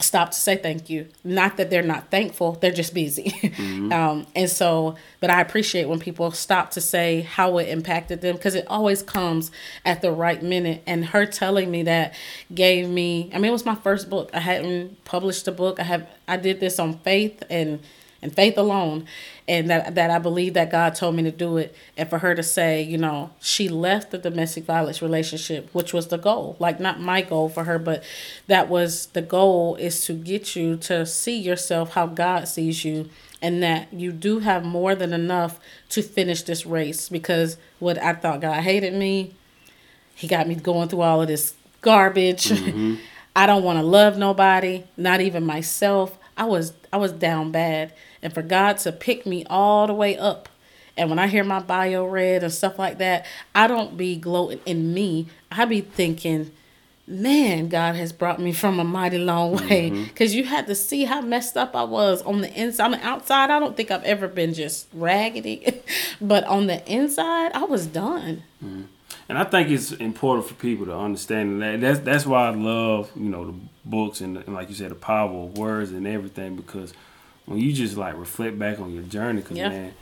stop to say thank you. Not that they're not thankful, they're just busy. Mm-hmm. um, and so, but I appreciate when people stop to say how it impacted them because it always comes at the right minute. And her telling me that gave me, I mean, it was my first book. I hadn't published a book. I have, I did this on faith and and faith alone and that that I believe that God told me to do it and for her to say, you know, she left the domestic violence relationship, which was the goal. Like not my goal for her, but that was the goal is to get you to see yourself how God sees you and that you do have more than enough to finish this race because what I thought God hated me, he got me going through all of this garbage. Mm-hmm. I don't want to love nobody, not even myself. I was I was down bad and for God to pick me all the way up. And when I hear my bio read and stuff like that, I don't be gloating in me. I be thinking, man, God has brought me from a mighty long way. Because mm-hmm. you had to see how messed up I was on the inside. On the outside, I don't think I've ever been just raggedy. but on the inside, I was done. Mm-hmm. And I think it's important for people to understand that. That's that's why I love you know the books and, and like you said the power of words and everything because when you just like reflect back on your journey, because man,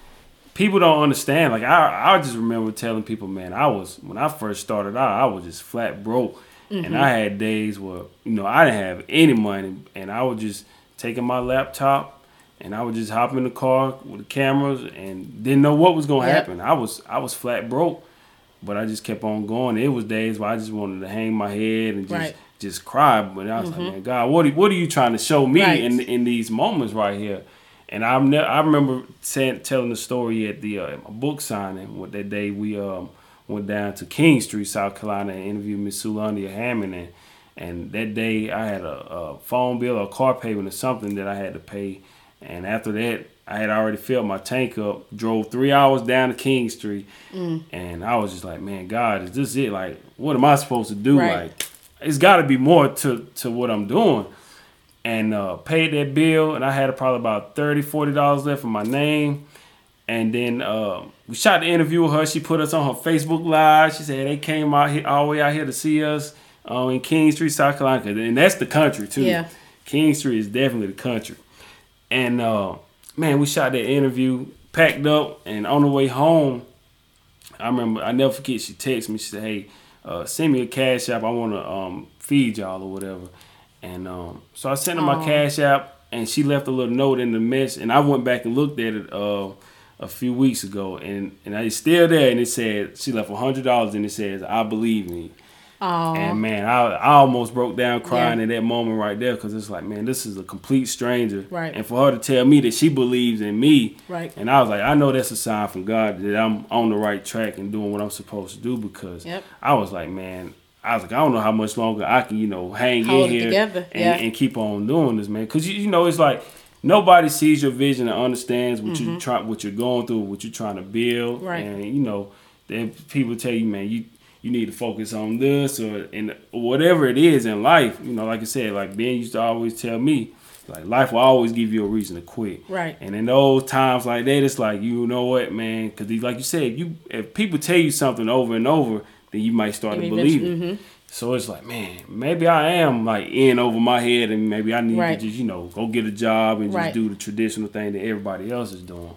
people don't understand. Like I, I just remember telling people, man, I was when I first started out, I was just flat broke, mm-hmm. and I had days where you know I didn't have any money, and I was just taking my laptop and I would just hop in the car with the cameras and didn't know what was gonna yep. happen. I was I was flat broke, but I just kept on going. It was days where I just wanted to hang my head and just right just cry. But I was mm-hmm. like, man, God, what are, what are you trying to show me right. in in these moments right here? And I ne- I remember saying, telling the story at the uh, book signing. What that day we um, went down to Kingstree, South Carolina, and interviewed Miss Sulandia Hammond. And, and that day I had a, a phone bill or a car payment or something that I had to pay. And after that, I had already filled my tank up, drove three hours down to Kingstree, mm. and I was just like, man, God, is this it? Like, what am I supposed to do? Right. Like, it's got to be more to to what I'm doing. And uh, paid that bill, and I had probably about 30 40 dollars left in my name. And then uh, we shot the interview with her. She put us on her Facebook Live. She said they came out here all the way out here to see us uh, in Kingstree, South Carolina, and that's the country too. Yeah. Kingstree is definitely the country. And uh, man, we shot that interview, packed up, and on the way home, I remember I never forget. She texted me. She said, "Hey, uh, send me a cash app. I want to um, feed y'all or whatever. And um, so I sent her my cash app, and she left a little note in the mess. And I went back and looked at it uh, a few weeks ago, and and it's still there. And it said she left hundred dollars, and it says I believe me. Aww. And man, I, I almost broke down crying yeah. in that moment right there because it's like, man, this is a complete stranger. Right. And for her to tell me that she believes in me. Right. And I was like, I know that's a sign from God that I'm on the right track and doing what I'm supposed to do because yep. I was like, man, I was like, I don't know how much longer I can, you know, hang Hold in here together, and, yeah. and keep on doing this, man. Because you, you know, it's like nobody sees your vision and understands what you try, what you're going through, what you're trying to build, Mm-hmm. Right. and you know, then people tell you, man, you you need to focus on this or and whatever it is in life. You know, like I said, like Ben used to always tell me, like life will always give you a reason to quit. Right. And in those times like that, it's like you know what, man, because like you said, if you if people tell you something over and over, then you might start to believe it. So it's like, man, maybe I am like in over my head, and maybe I need Right. to just you know go get a job and just Right. do the traditional thing that everybody else is doing.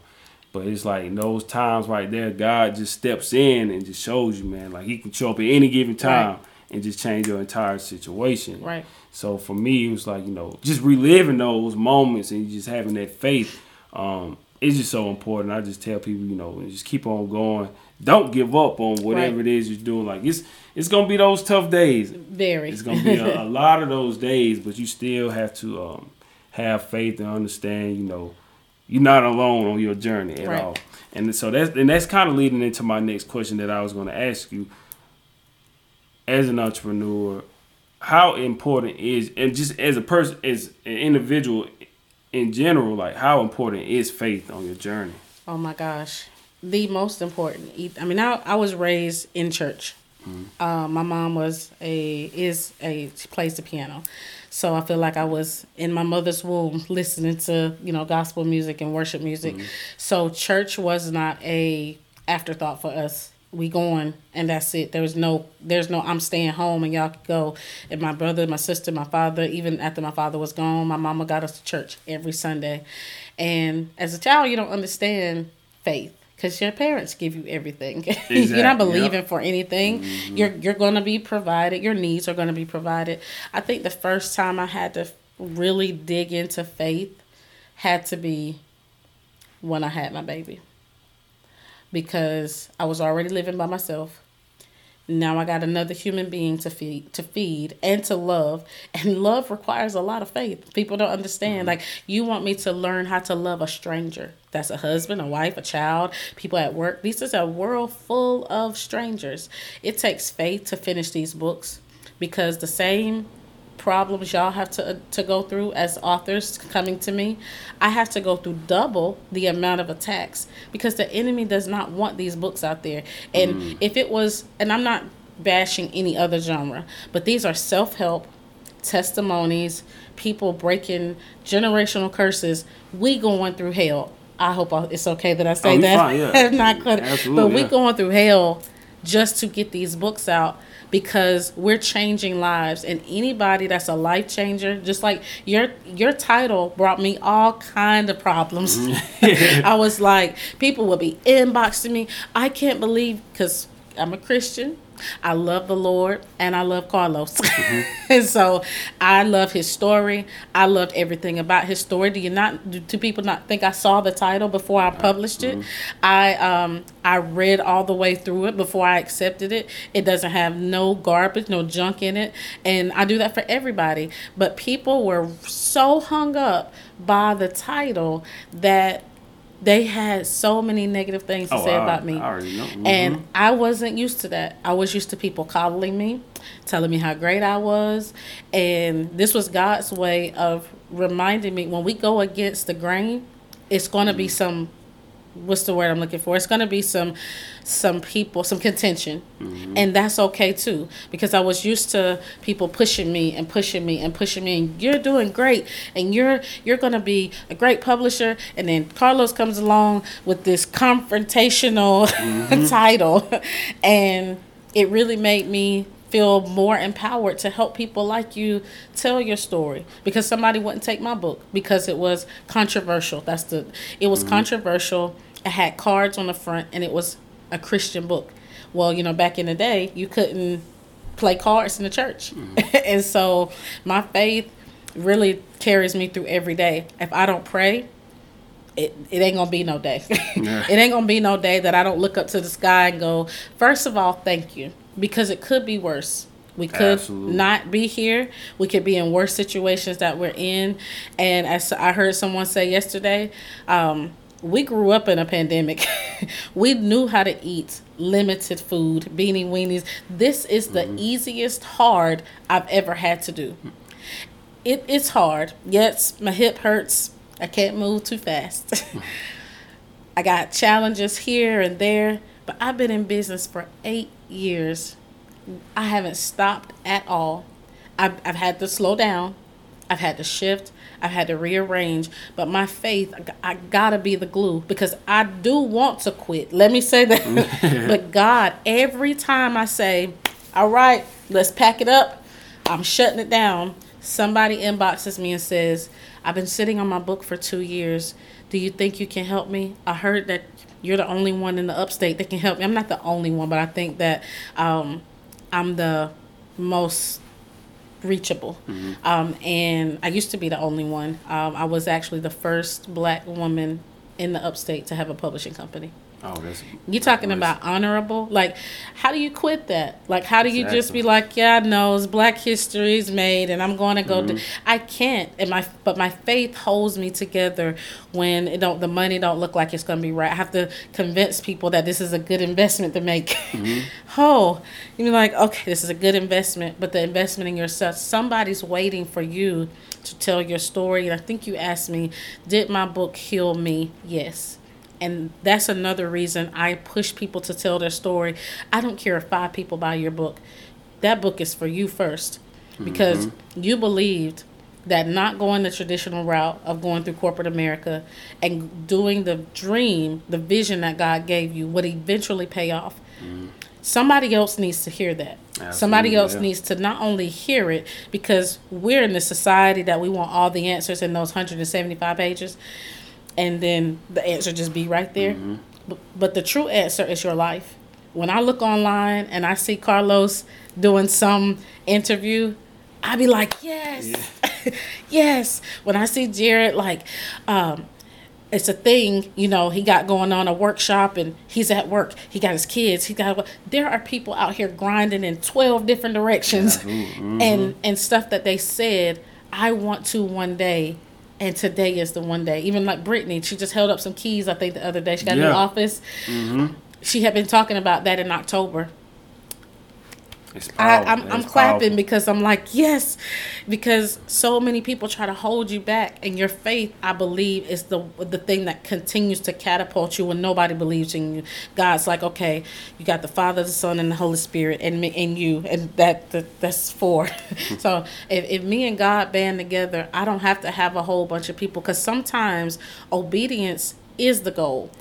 But it's like in those times right there, God just steps in and just shows you, man, like He can show up at any given time Right. and just change your entire situation. Right. So for me, it was like you know, just reliving those moments and just having that faith. Um, it's just so important. I just tell people, you know, just keep on going. Don't give up on whatever Right. it is you're doing. Like it's it's gonna be those tough days. Very. It's gonna be a, a lot of those days, but you still have to um, have faith and understand. You know, you're not alone on your journey at Right. all. And so that's and that's kind of leading into my next question that I was going to ask you. As an entrepreneur, how important is and just as a person, as an individual in general, like how important is faith on your journey? Oh my gosh, the most important. I mean, I, I was raised in church. Uh, my mom was a is a she plays the piano, so I feel like I was in my mother's womb listening to you know gospel music and worship music. So church was not a afterthought for us. We going and that's it. There was no there's no I'm staying home and y'all could go. And my brother, my sister, my father, even after my father was gone, my mama got us to church every Sunday. And as a child, you don't understand faith because your parents give you everything. you're not believing yep. for anything. Mm-hmm. You're you're going to be provided. Your needs are going to be provided. I think the first time I had to really dig into faith had to be when I had my baby. Because I was already living by myself. Now I got another human being to feed, to feed and to love, and love requires a lot of faith. People don't understand. Mm-hmm. Like you want me to learn how to love a stranger. That's a husband, a wife, a child, people at work. This is a world full of strangers. It takes faith to finish these books because the same problems y'all have to uh, to go through as authors coming to me i have to go through double the amount of attacks because the enemy does not want these books out there and mm. if it was and i'm not bashing any other genre but these are self-help testimonies people breaking generational curses we going through hell i hope I- it's okay that i say Oh, that fine, yeah. Not. Absolutely, but we yeah. going through hell just to get these books out because we're changing lives and anybody that's a life changer just like your your title brought me all kind of problems mm. i was like people would be inboxing me i can't believe because i'm a christian I love the Lord and I love Carlos. and so I love his story. I loved everything about his story. Do you not do, do people not think I saw the title before I published it? I um I read all the way through it before I accepted it. It doesn't have no garbage, no junk in it. And I do that for everybody. But people were so hung up by the title that they had so many negative things to Oh, say I- about me. I. Mhm. And I wasn't used to that. I was used to people coddling me, telling me how great I was. And this was God's way of reminding me when we go against the grain, it's going to be some what's the word I'm looking for? It's going to be some some people, some contention. Mm-hmm. And that's okay too because I was used to people pushing me and pushing me and pushing me. And you're doing great and you're you're going to be a great publisher. And then Carlos comes along with this confrontational mm-hmm. title. And it really made me feel more empowered to help people like you tell your story. Because somebody wouldn't take my book because it was controversial. That's the it was mm-hmm. controversial. It had cards on the front and it was a christian book. Well you know back in the day you couldn't play cards in the church. Mm-hmm. And so my faith really carries me through every day. If i don't pray it, it ain't gonna be no day. it ain't gonna be no day that I don't look up to the sky and go, first of all, thank you. Because it could be worse. We could Absolutely. not be here. We could be in worse situations that we're in. And as I heard someone say yesterday, um, we grew up in a pandemic. we knew how to eat limited food, beanie weenies. This is the mm-hmm. easiest hard I've ever had to do. It, it's hard. Yes, my hip hurts. I can't move too fast. I got challenges here and there, but I've been in business for eight years. I haven't stopped at all. I've, I've had to slow down. I've had to shift. I've had to rearrange. But my faith, I, I gotta be the glue because I do want to quit. Let me say that. but God, every time I say, all right, let's pack it up, I'm shutting it down. Somebody inboxes me and says, I've been sitting on my book for two years. Do you think you can help me? I heard that you're the only one in the upstate that can help me. I'm not the only one, but I think that um, I'm the most reachable. Mm-hmm. Um, and I used to be the only one. Um, I was actually the first black woman in the upstate to have a publishing company. Oh, that's you're talking about honorable. Like, how do you quit that? Like, how do you exactly. just be like, yeah, no, it's Black History's made, and I'm going to go. Mm-hmm. I can't, and my but my faith holds me together when it don't the money don't look like it's going to be right. I have to convince people that this is a good investment to make. Mm-hmm. oh, you be like, okay, this is a good investment, but the investment in yourself, somebody's waiting for you to tell your story. And I think you asked me, did my book heal me? Yes and that's another reason I push people to tell their story. I don't care if five people buy your book. That book is for you first because mm-hmm. you believed that not going the traditional route of going through corporate America and doing the dream, the vision that God gave you would eventually pay off. Mm-hmm. Somebody else needs to hear that. Absolutely, Somebody else yeah. needs to not only hear it because we're in the society that we want all the answers in those 175 pages and then the answer just be right there. Mm-hmm. But, but the true answer is your life. When I look online and I see Carlos doing some interview, I be like, yes, yeah. yes. When I see Jared, like, um, it's a thing, you know, he got going on a workshop and he's at work. He got his kids. He got there are people out here grinding in 12 different directions mm-hmm. and and stuff that they said I want to one day and today is the one day. Even like Brittany, she just held up some keys. I think the other day she got yeah. a new office. Mm-hmm. She had been talking about that in October. I, am I'm, I'm clapping because I'm like yes, because so many people try to hold you back, and your faith, I believe, is the the thing that continues to catapult you when nobody believes in you. God's like, okay, you got the Father, the Son, and the Holy Spirit, and me and you, and that, that that's four. so if, if me and God band together, I don't have to have a whole bunch of people because sometimes obedience is the goal.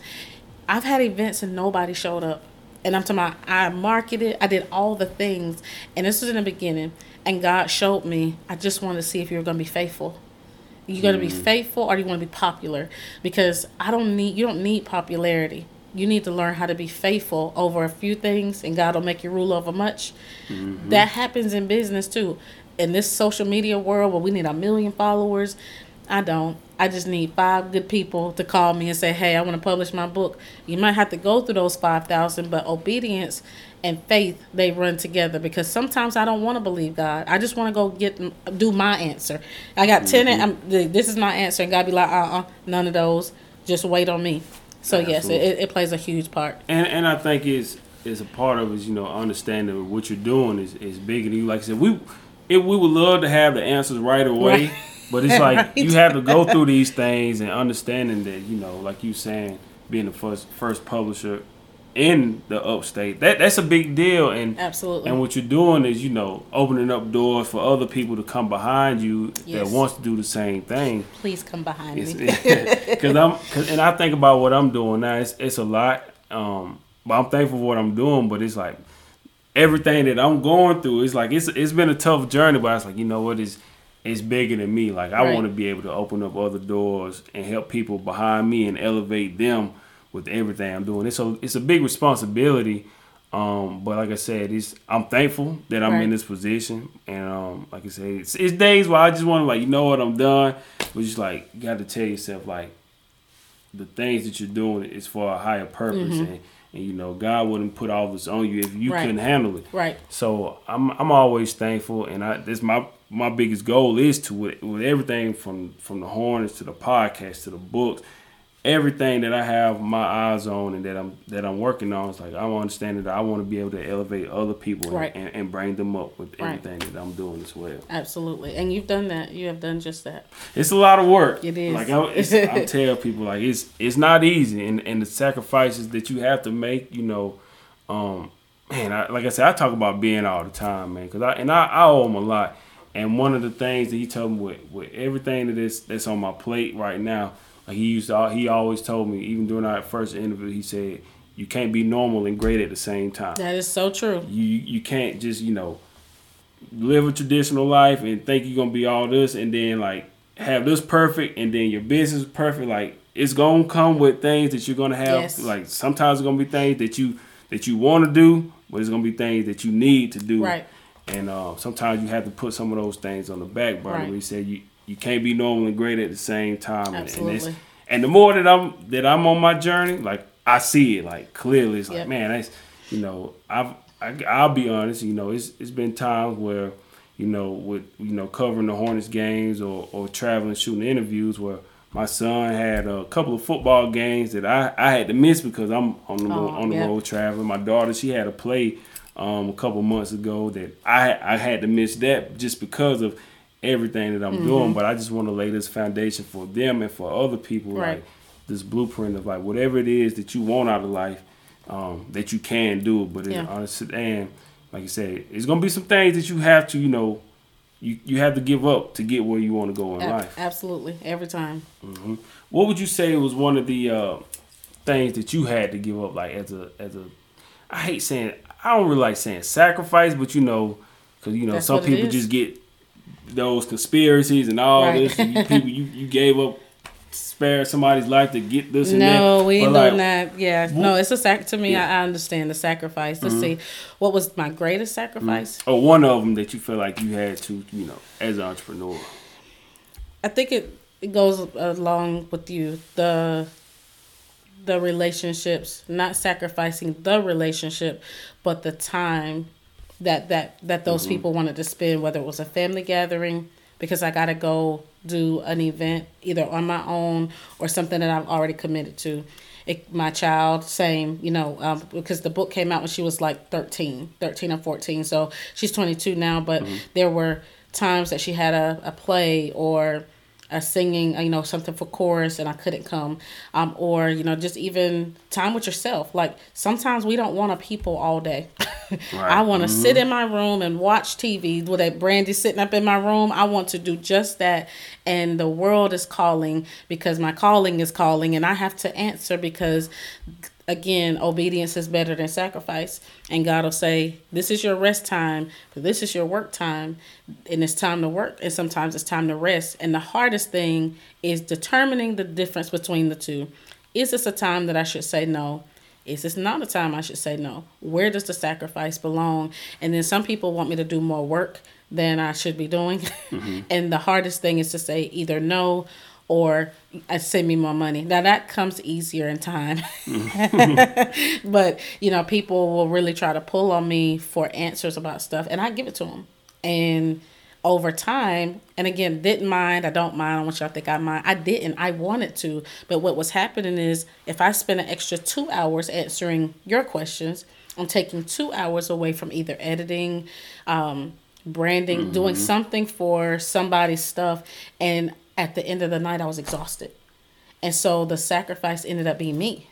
I've had events and nobody showed up and I'm talking about I marketed, I did all the things, and this was in the beginning. And God showed me, I just wanted to see if you were going to be faithful. You're going to be mm. faithful, or do you want to be popular? Because I don't need you don't need popularity. You need to learn how to be faithful over a few things, and God will make you rule over much. Mm-hmm. That happens in business too. In this social media world where we need a million followers, I don't. I just need five good people to call me and say, "Hey, I want to publish my book." You might have to go through those five thousand, but obedience and faith they run together because sometimes I don't want to believe God. I just want to go get do my answer. I got 10 mm-hmm. I'm, this is my answer, and God be like, "Uh, uh-uh, uh none of those. Just wait on me." So yes, it, it plays a huge part. And and I think it's is a part of is you know understanding what you're doing is is bigger than you. Like I said, we if we would love to have the answers right away. Right but it's like right. you have to go through these things and understanding that you know, like you saying, being the first first publisher in the upstate that that's a big deal and absolutely and what you're doing is you know opening up doors for other people to come behind you yes. that wants to do the same thing please come behind it's, me because i'm cause, and i think about what i'm doing now it's, it's a lot um but i'm thankful for what i'm doing but it's like everything that i'm going through it's like it's it's been a tough journey but it's like you know what is it's bigger than me. Like I right. want to be able to open up other doors and help people behind me and elevate them with everything I'm doing. It's a it's a big responsibility. Um, but like I said, it's I'm thankful that I'm right. in this position, and um, like I said, it's, it's days where I just want to like, you know what, I'm done. But just like, you got to tell yourself like, the things that you're doing is for a higher purpose, mm-hmm. and and you know God wouldn't put all this on you if you right. couldn't handle it. Right. So I'm I'm always thankful, and I this my my biggest goal is to with, with everything from from the Hornets to the podcast to the books everything that I have my eyes on and that I'm that I'm working on is like I understand that I want to be able to elevate other people Right. and, and, bring them up with Right. everything that I'm doing as well. Absolutely. And you've done that. You have done just that. It's a lot of work. It is. Like I, I tell people, like it's it's not easy, and and the sacrifices that you have to make, you know, um, man, I, like I said, I talk about being all the time, man, because I and I, I owe him a lot. And one of the things that he told me with, with everything that is that's on my plate right now, like he used to, he always told me, even during our first interview, he said, you can't be normal and great at the same time That is so true. you you can't just you know live a traditional life and think you're gonna be all this and then like have this perfect and then your business is perfect like it's gonna come with things that you're gonna have Yes. like sometimes it's gonna be things that you that you want to do but it's gonna be things that you need to do Right. And uh, sometimes you have to put some of those things on the back burner Right. we said you you can't be normal and great at the same time and, and, Absolutely. it's, and the more that i'm that i'm on my journey like i see it like clearly it's like Yep. man that's you know i've I, I'll be honest, you know, it's it's been times where, you know, with you know covering the Hornets games or, or traveling shooting interviews where my son had a couple of football games that I, I had to miss because I'm on the Oh, on the road traveling. My daughter she had a play um, a couple months ago that I I had to miss that just because of everything that I'm Mm-hmm. doing. But I just want to lay this foundation for them and for other people Right. like this blueprint of like whatever it is that you want out of life um, that you can do it. But Yeah. it, honestly, and like you said, it's gonna be some things that you have to, you know, you, you have to give up to get where you want to go in Ab- life. Absolutely. Every time. What would you say was one of the uh, things that you had to give up, like as a as a? I hate saying I don't really like saying sacrifice, but you know, because you know That's some people just get those conspiracies and all Right. this. And you, people, you, you gave up, spare somebody's life to get this and that. No, we But, ain't like, doing that. Yeah, no, it's a sac. To me, Yeah. Mm-hmm. I, I understand the sacrifice. Let's see, what was my greatest sacrifice? Or one of them that you feel like you had to, you know, as an entrepreneur. I think it, it goes along with you the the relationships, not sacrificing the relationship, but the time that that that those people wanted to spend, whether it was a family gathering, because I got to go do an event either on my own or something that I've already committed to. It, my child, same, you know, um, because the book came out when she was like 13, 13 or 14. So she's 22 now, but there were times that she had a, a play or a singing, you know, something for chorus and I couldn't come. Um, or, you know, just even time with yourself. Like sometimes we don't want a people all day. I want to sit in my room and watch TV with a brandy sitting up in my room. I want to do just that. And the world is calling because my calling is calling and I have to answer because again, obedience is better than sacrifice. And God will say, This is your rest time, but this is your work time. And it's time to work, and sometimes it's time to rest. And the hardest thing is determining the difference between the two. Is this a time that I should say no? Is this not a time I should say no? Where does the sacrifice belong? And then some people want me to do more work than I should be doing. Mm-hmm. and the hardest thing is to say either no or uh, send me more money. Now that comes easier in time. but, you know, people will really try to pull on me for answers about stuff and I give it to them. And over time, and again, didn't mind, I don't mind, I want y'all to think I mind. I didn't, I wanted to. But what was happening is if I spend an extra two hours answering your questions, I'm taking two hours away from either editing, um, branding, doing something for somebody's stuff. And at the end of the night, I was exhausted. And so the sacrifice ended up being me.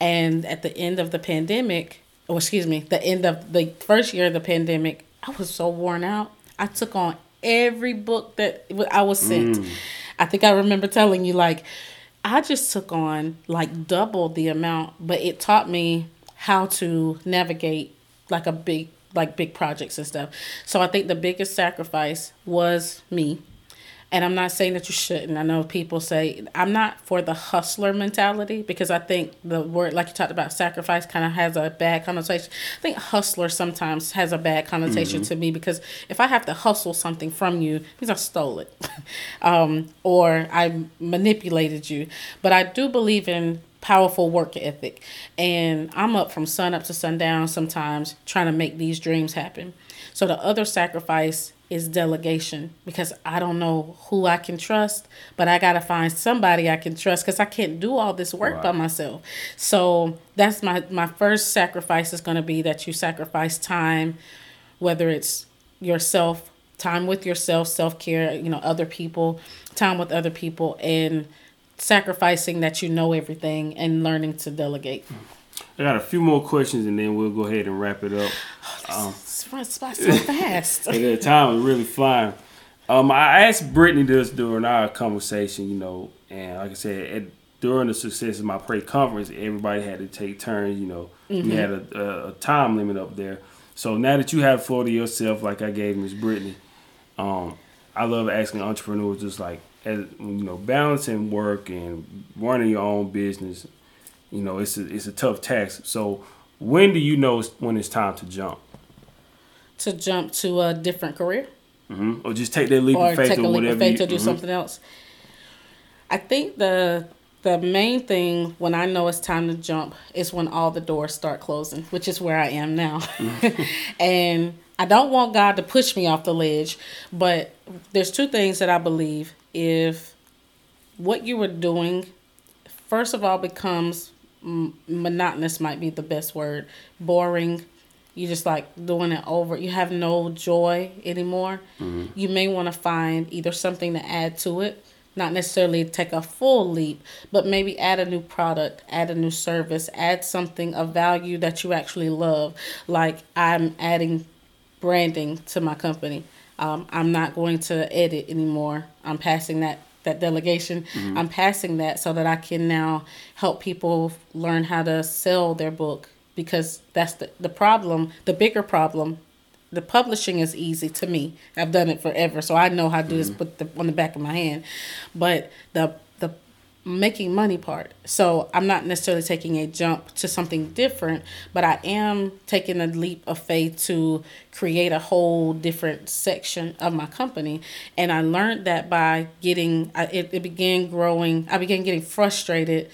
And at the end of the pandemic, or excuse me, the end of the first year of the pandemic, I was so worn out. I took on every book that I was sent. Mm. I think I remember telling you, like, I just took on like double the amount, but it taught me how to navigate like a big, like big projects and stuff. So I think the biggest sacrifice was me. And I'm not saying that you shouldn't. I know people say I'm not for the hustler mentality because I think the word, like you talked about, sacrifice kind of has a bad connotation. I think hustler sometimes has a bad connotation to me because if I have to hustle something from you, because I stole it, um, or I manipulated you. But I do believe in powerful work ethic, and I'm up from sun up to sundown sometimes trying to make these dreams happen. So the other sacrifice is delegation because I don't know who I can trust, but I got to find somebody I can trust because I can't do all this work right. by myself. So that's my, my first sacrifice is going to be that you sacrifice time, whether it's yourself, time with yourself, self care, you know, other people, time with other people, and sacrificing that you know everything and learning to delegate. I got a few more questions and then we'll go ahead and wrap it up. Oh, um, runs by so fast. and the time is really flying. Um, I asked Brittany this during our conversation, you know, and like I said, at, during the success is my prey conference, everybody had to take turns. You know, mm-hmm. we had a, a, time limit up there. So now that you have floor to yourself, like I gave Miss Brittany, um, I love asking entrepreneurs just like, as, you know, balancing work and running your own business. You know, it's a, it's a tough task. So when do you know when it's time to jump? to jump to a different career. Mm-hmm. Or just take that leap or of faith take a leap of faith you, to do mm-hmm. something else. I think the the main thing when I know it's time to jump is when all the doors start closing, which is where I am now. Mm-hmm. and I don't want God to push me off the ledge, but there's two things that I believe. If what you were doing, first of all, becomes monotonous, might be the best word, boring, you just like doing it over. You have no joy anymore. Mm-hmm. you may want to find either something to add to it not necessarily take a full leap but maybe add a new product add a new service add something of value that you actually love. Like i'm adding branding to my company. Um, i'm not going to edit anymore. I'm passing that that delegation mm-hmm. i'm passing that so that i can now help people learn how to sell their book because that's the, the problem, the bigger problem. The publishing is easy to me. I've done it forever, so I know how to do mm-hmm. this put the, on the back of my hand. But the the making money part. So I'm not necessarily taking a jump to something different, but I am taking a leap of faith to create a whole different section of my company. And I learned that by getting, it, it began growing, I began getting frustrated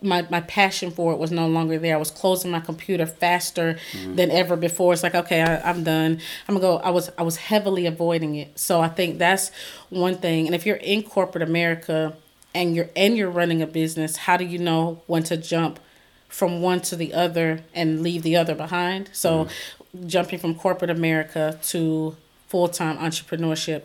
my, my passion for it was no longer there. I was closing my computer faster mm-hmm. than ever before. It's like, okay, I, am done. I'm gonna go. I was I was heavily avoiding it. So I think that's one thing. And if you're in corporate America and you're and you're running a business, how do you know when to jump from one to the other and leave the other behind? So mm-hmm. jumping from corporate America to full time entrepreneurship,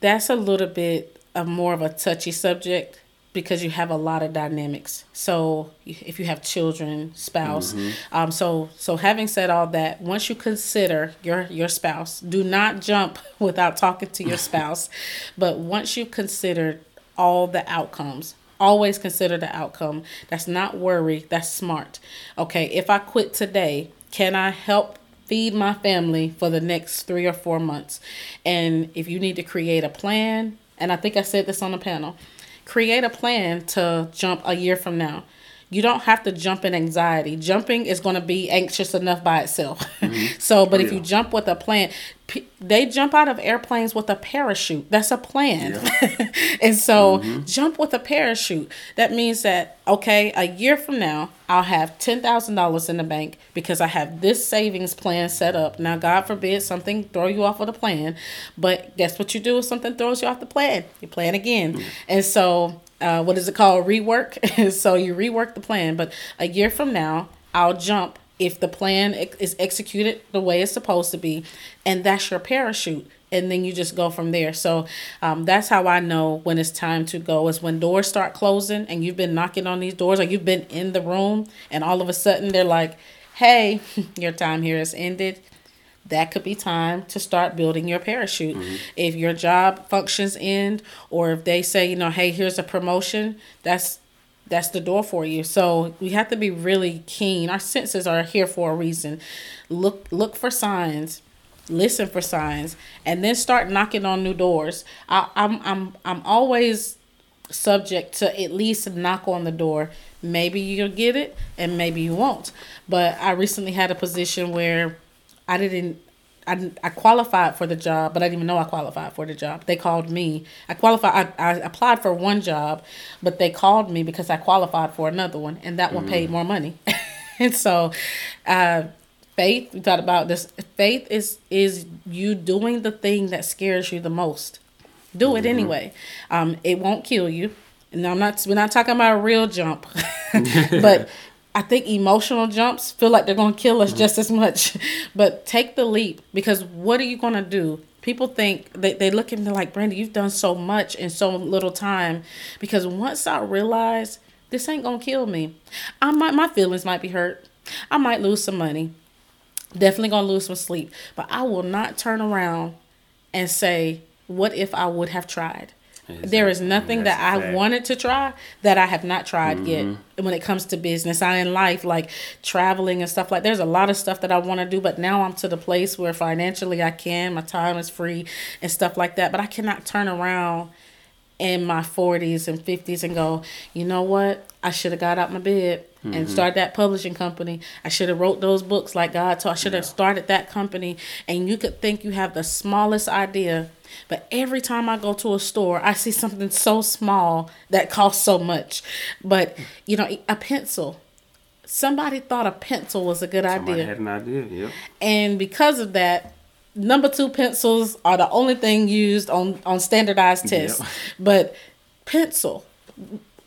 that's a little bit of more of a touchy subject because you have a lot of dynamics. So if you have children, spouse, mm-hmm. um, so so having said all that, once you consider your your spouse, do not jump without talking to your spouse. but once you've considered all the outcomes, always consider the outcome. That's not worry. That's smart. Okay, if I quit today, can I help feed my family for the next three or four months? And if you need to create a plan, and I think I said this on the panel create a plan to jump a year from now. You don't have to jump in anxiety. Jumping is going to be anxious enough by itself. Mm-hmm. so, but oh, if yeah. you jump with a plan, they jump out of airplanes with a parachute. That's a plan. Yeah. and so mm-hmm. jump with a parachute. That means that, okay, a year from now, I'll have $10,000 in the bank because I have this savings plan set up. Now, God forbid something throw you off of the plan, but guess what you do if something throws you off the plan? You plan again. Mm-hmm. And so, uh, what is it called? Rework. so you rework the plan, but a year from now, I'll jump if the plan is executed the way it's supposed to be, and that's your parachute. And then you just go from there. So um, that's how I know when it's time to go is when doors start closing and you've been knocking on these doors or you've been in the room and all of a sudden they're like, hey, your time here has ended that could be time to start building your parachute. Mm-hmm. If your job functions end, or if they say, you know, hey, here's a promotion, that's that's the door for you. So we have to be really keen. Our senses are here for a reason. Look look for signs, listen for signs, and then start knocking on new doors. I, I'm I'm I'm always subject to at least knock on the door. Maybe you'll get it and maybe you won't. But I recently had a position where I didn't I, I qualified for the job, but I didn't even know I qualified for the job. They called me. I qualified. I, I applied for one job, but they called me because I qualified for another one, and that mm. one paid mm. more money. and so, uh, faith we talked about this faith is is you doing the thing that scares you the most do it anyway um it won't kill you and i'm not we're not talking about a real jump but i think emotional jumps feel like they're going to kill us just as much. But take the leap because what are you going to do? People think they, they look at me like brandy you've done so much in so little time. Because once i realize this ain't gonna kill me. I might my feelings might be hurt. I might lose some money. Definitely gonna lose some sleep. But i will not turn around and say what if i would have tried there is nothing That's that I fact. wanted to try that i have not tried yet Mm-hmm. when it comes to business i in life like traveling and stuff like there's a lot of stuff that i want to do but now i'm to the place where financially i can my time is free and stuff like that but i cannot turn around in my 40s and 50s and go, you know what? I should have got out my bed and started that publishing company. I should have wrote those books like God taught. I should have started that company. And you could think you have the smallest idea, but every time I go to a store, I see something so small that costs so much. But you know, a pencil. Somebody thought a pencil was a good Somebody idea. had an idea. Yep. And because of that, number two pencils are the only thing used on on standardized tests. Yep. But pencil,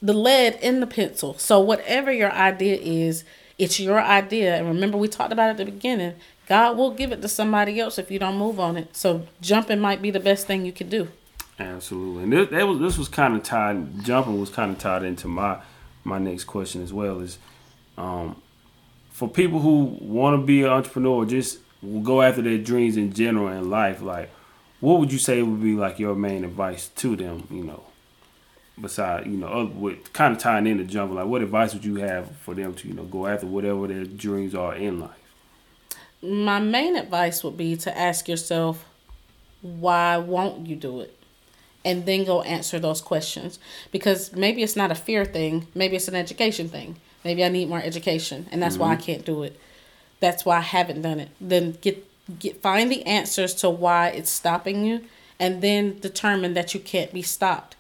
the lead in the pencil. So whatever your idea is, it's your idea. And remember, we talked about at the beginning. God will give it to somebody else if you don't move on it. So jumping might be the best thing you can do. Absolutely, and this, that was this was kind of tied. Jumping was kind of tied into my my next question as well. Is um, for people who want to be an entrepreneur, just go after their dreams in general in life. Like, what would you say would be like your main advice to them? You know, besides you know, other, with kind of tying into jumping. Like, what advice would you have for them to you know go after whatever their dreams are in life? My main advice would be to ask yourself, why won't you do it? And then go answer those questions. Because maybe it's not a fear thing, maybe it's an education thing. Maybe I need more education and that's why I mm-hmm. can't do it. That's why I haven't done it. Then get get find the answers to why it's stopping you and then determine that you can't be stopped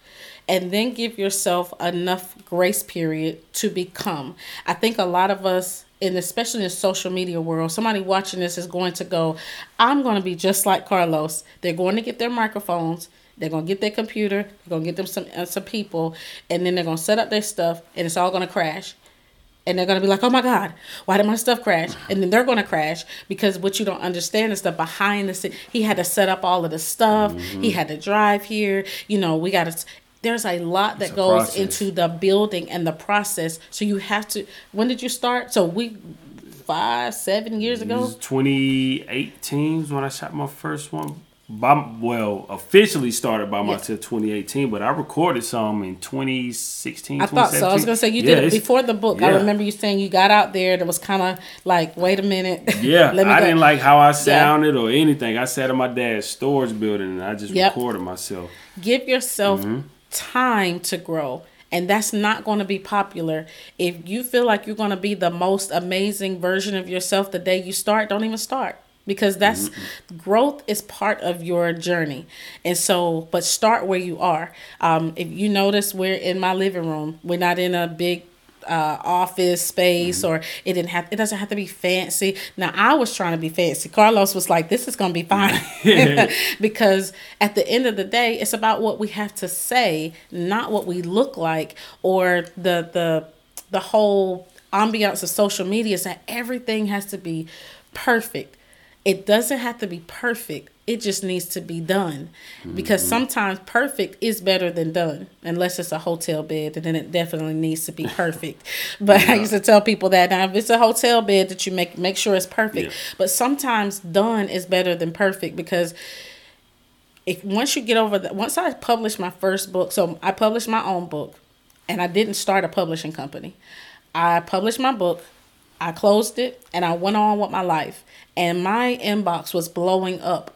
and then give yourself enough grace period to become. I think a lot of us, and especially in the social media world, somebody watching this is going to go, I'm going to be just like Carlos. They're going to get their microphones. They're gonna get their computer. They're gonna get them some uh, some people, and then they're gonna set up their stuff, and it's all gonna crash. And they're gonna be like, "Oh my God, why did my stuff crash?" And then they're gonna crash because what you don't understand is the behind the scene. He had to set up all of the stuff. He had to drive here. You know, we got to. There's a lot that a goes process. into the building and the process. So you have to. When did you start? So we, five, seven years ago. 2018 is when I shot my first one. By, well, officially started by myself 2018, but I recorded some in 2016. I thought so. I was gonna say you Yeah, did it before the book. I remember you saying you got out there. That was kind of like, wait a minute. Yeah, Let me I go. didn't like how I sounded or anything. I sat in my dad's storage building and I just Yep. recorded myself. Give yourself Mm-hmm. Time to grow. And that's not going to be popular. If you feel like you're going to be the most amazing version of yourself the day you start, don't even start because that's growth is part of your journey. And so, but start where you are. Um, if you notice, we're in my living room. We're not in a big uh, office space or it didn't have it doesn't have to be fancy. Now i was trying to be fancy. Carlos was like this is gonna be fine. Because at the end of the day it's about what we have to say not what we look like or the the the whole ambiance of social media is that everything has to be perfect. It doesn't have to be perfect it just needs to be done. Because mm-hmm. sometimes perfect is better than done unless it's a hotel bed and then it definitely needs to be perfect. But i used to tell people that now if it's a hotel bed that you make make sure it's perfect. Yeah. but sometimes done is better than perfect because if once you get over that once i published my first book so i published my own book and i didn't start a publishing company. I published my book i closed it and i went on with my life. And my inbox was blowing up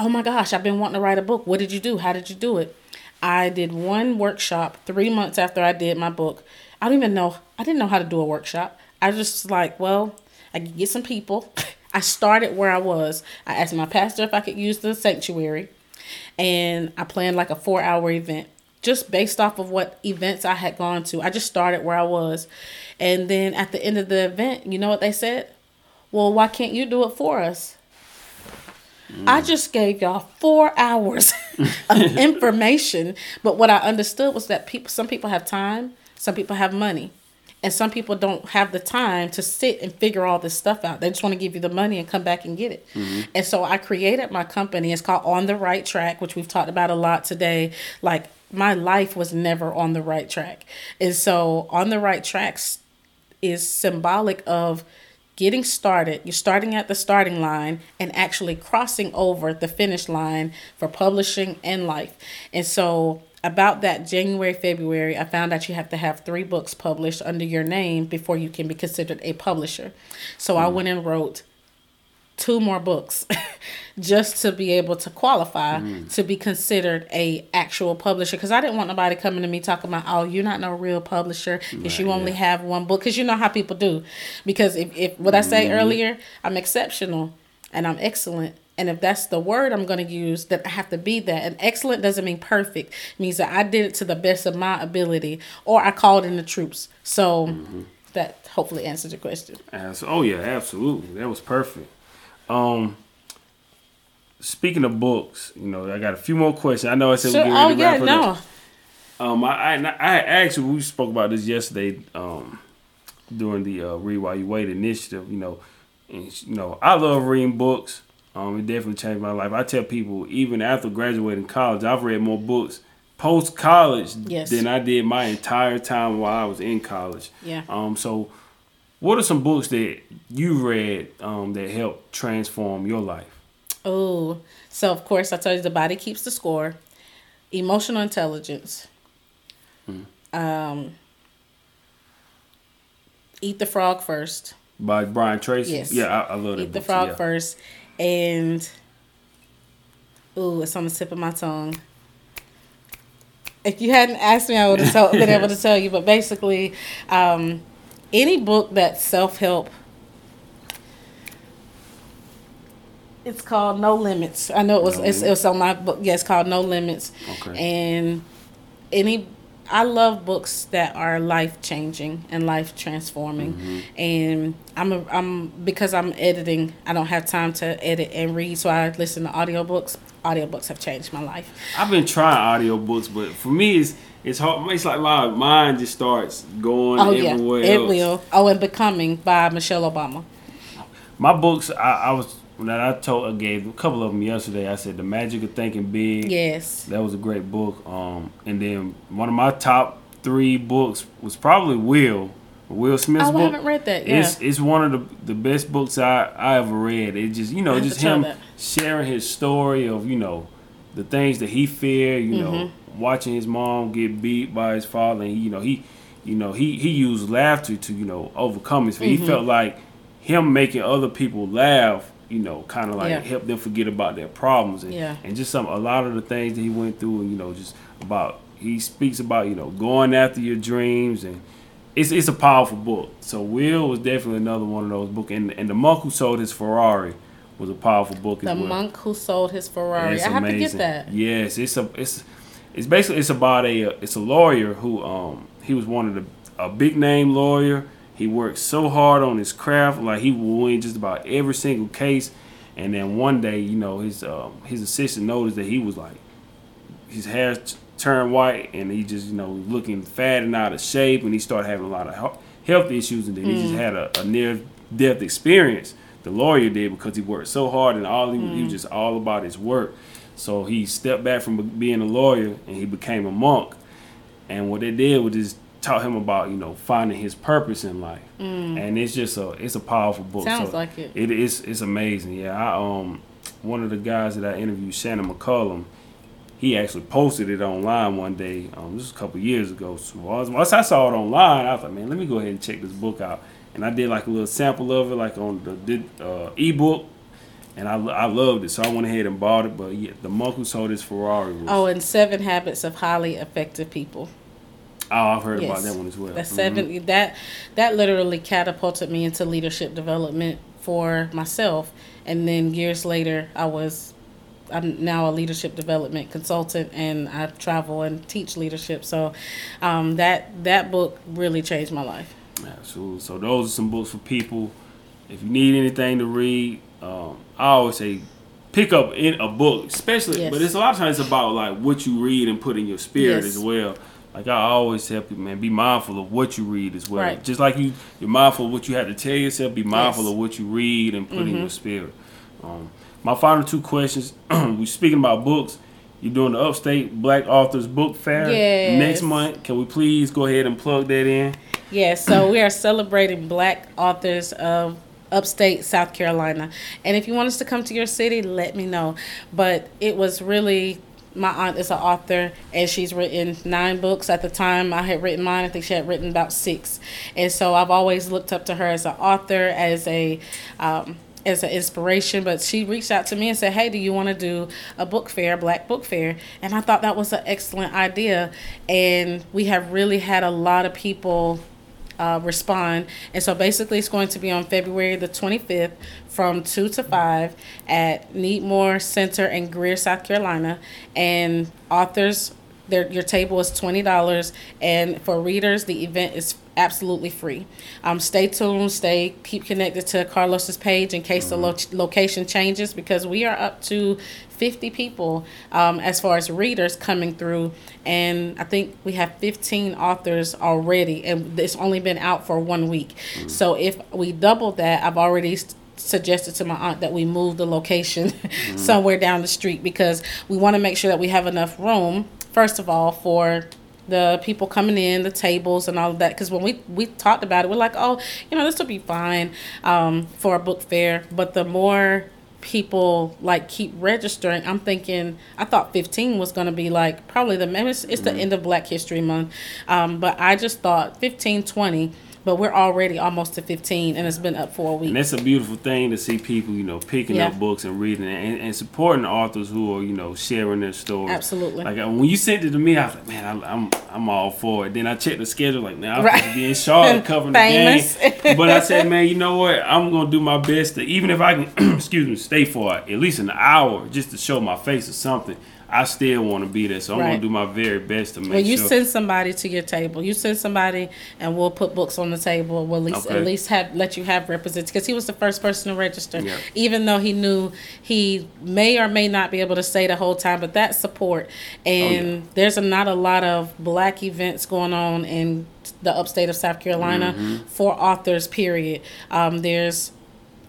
oh my gosh i've been wanting to write a book. What did you do? How did you do it? I did one workshop three months after i did my book. I don't even know i didn't know how to do a workshop. I just like well i could get some people. I started where i was. I asked my pastor if i could use the sanctuary and i planned like a four hour event just based off of what events i had gone to. I just started where i was. And then at the end of the event you know what they said? Well, why can't you do it for us? I just gave y'all four hours of information, but what I understood was that people, some people have time, some people have money, and some people don't have the time to sit and figure all this stuff out. They just want to give you the money and come back and get it. Mm-hmm. And so I created my company. It's called On the Right Track, which we've talked about a lot today. Like my life was never on the right track, and so On the Right Tracks is symbolic of getting started. You're starting at the starting line and actually crossing over the finish line for publishing and life. And so, about that January, February, I found out you have to have three books published under your name before you can be considered a publisher. So, I mm. went and wrote two more books just to be able to qualify mm. to be considered a actual publisher. Because i didn't want nobody coming to me talking about oh you're not no real publisher because you Right, only yeah. have one book. Because you know how people do. Because if, if what i say mm-hmm. earlier i'm exceptional and i'm excellent. And if that's the word i'm going to use that i have to be that. And excellent doesn't mean perfect. It means that i did it to the best of my ability or i called in the troops. So mm-hmm. that hopefully answers your question. Abs- Oh yeah, absolutely. That was perfect. Um, speaking of books, you know, I got a few more questions. I know I said sure. we oh get ready yeah to wrap it no. Um, I, I I actually we spoke about this yesterday. Um, during the uh, Read While You Wait initiative, you know, and you know, I love reading books. Um, it definitely changed my life. I tell people, even after graduating college, I've read more books post college Yes. than I did my entire time while I was in college. Yeah. Um, so, what are some books that you read um, that helped transform your life? Oh, so of course I told you the body keeps the score. Emotional intelligence. Um, eat the frog first. By Brian Tracy. Yes. Yeah, I, I love that Eat the book, frog yeah. first, and ooh, it's on the tip of my tongue. If you hadn't asked me, I would have been able to tell you. But basically, um, any book that's self help. It's called No Limits. I know it was No it's, it was on my book. Yeah, it's called No Limits. Okay. And any I love books that are life changing and life transforming. Mm-hmm. And I'm a, I'm because I'm editing, I don't have time to edit and read, so I listen to audiobooks. Audiobooks have changed my life. I've been trying audiobooks, but for me, it's it's hard. It's like my mind just starts going Oh yeah, everywhere. it else. will. Oh, and Becoming by Michelle Obama. My books, I, I was when I told I gave a couple of them yesterday. I said the Magic of Thinking Big. Yes. That was a great book. Um, and then one of my top three books was probably Will, Will Smith's Oh, I book. haven't read that. Yeah. It's it's one of the the best books I I ever read. It just you know just him sharing his story of you know the things that he feared. You know, Mm-hmm. watching his mom get beat by his father, and he, you know he you know he he used laughter to you know overcome his fear. Mm-hmm. He felt like him making other people laugh. You know, kind of like Yeah. help them forget about their problems, and, Yeah. and just some a lot of the things that he went through, and you know, just about he speaks about you know going after your dreams and it's it's a powerful book. So Will was definitely another one of those books, and and the monk who sold his Ferrari was a powerful book the as well. monk who sold his Ferrari. It's I have to get amazing. that. Yes, it's a it's it's basically it's about a it's a lawyer who um he was one of the a big name lawyer. He worked so hard on his craft, like he would win just about every single case. And then one day, you know, his um, his assistant noticed that he was like his hair turned white, and he just you know looking fat and out of shape, and he started having a lot of health- health issues, and then he just mm. had a, a near death experience. The lawyer did because he worked so hard, and all he, was- he was mm. just all about his work. So he stepped back from being a lawyer, and he became a monk. And what they did was just taught him about you know finding his purpose in life, mm. and it's just a it's a powerful book. Sounds So like it. It is it's amazing. Yeah, I um one of the guys that I interviewed, Shannon McCullum, he actually posted it online one day. Um, this was a couple years ago. So once, I saw it online, I was like, man, let me go ahead and check this book out. And I did like a little sample of it, like on the did uh, ebook, and I, I loved it. So I went ahead and bought it. But yeah, the monk who sold his Ferrari. Was, Oh, and Seven Habits of Highly Effective People. oh, I've heard about that one as well. The Mhm. seven that that literally catapulted me into leadership development for myself, and then years later, I was. I'm now a leadership development consultant, and I travel and teach leadership. So, um, that that book really changed my life. Absolutely. So those are some books for people if you need anything to read, um, I always say pick up in a book, especially. Yes. But it's a lot of times about like what you read and put in your spirit Yes. as well. Like I always tell people, man, be mindful of what you read as well. Right. Just like you, you're mindful of what you have to tell yourself. Be mindful Yes. Mm-hmm. of what you read and put in your spirit. Um, my final two questions. We're speaking about books. You're doing the Upstate Black Authors Book Fair Yes. next month. Can we please go ahead and plug that in? Yes, so we are celebrating Black authors of upstate South Carolina. And if you want us to come to your city, let me know. But it was really my aunt is an author and she's written nine books at the time I had written mine. I think she had written about six. And so I've always looked up to her as an author, as a um, as an inspiration, but she reached out to me and said, "Hey, do you want to do a book fair, Black Book Fair?" And I thought that was an excellent idea, and we have really had a lot of people uh, respond. And so basically, it's going to be on February the 25th from 2 to 5 at Needmore Center in Greer, South Carolina. And authors, their, your table is $20. And for readers, the event is absolutely free. Um, stay tuned, stay, keep connected to Carlos's page in case the lo- location changes because we are up to 50 people um, as far as readers coming through. And I think we have 15 authors already, and it's only been out for one week. So if we double that, I've already s- suggested to my aunt that we move the location somewhere down the street because we want to make sure that we have enough room, first of all, for the people coming in, the tables and all of that. Because when we we talked about it, we're like, oh, you know, this will be fine um, for a book fair. But the more people like keep registering, I'm thinking I thought 15 was going to be like probably the it's, it's the end of Black History Month, um, but I just thought 15, 20. But we're already almost to 15, and it's been up for a week. And it's a beautiful thing to see people, you know, picking Yeah. up books and reading and, and supporting authors who are, you know, sharing their stories. Absolutely. Like uh, when you sent it to me, I was like, man, I, I'm I'm all for it. Then I checked the schedule, like, man, I'm Right. supposed to be in Charlotte covering Famous. the game. But I said, man, you know what? I'm gonna do my best to, even if I can, excuse me, stay for at least an hour just to show my face or something. I still want to be there, so I'm Right. gonna do my very best to make When you sure. send somebody to your table, you send somebody, and we'll put books on the table. We'll at least Okay. at least have let you have representatives because he was the first person to register. Yeah. Even though he knew he may or may not be able to stay the whole time, but that support and there's a, not a lot of black events going on in the upstate of South Carolina Mm-hmm. for authors. Period. Um, there's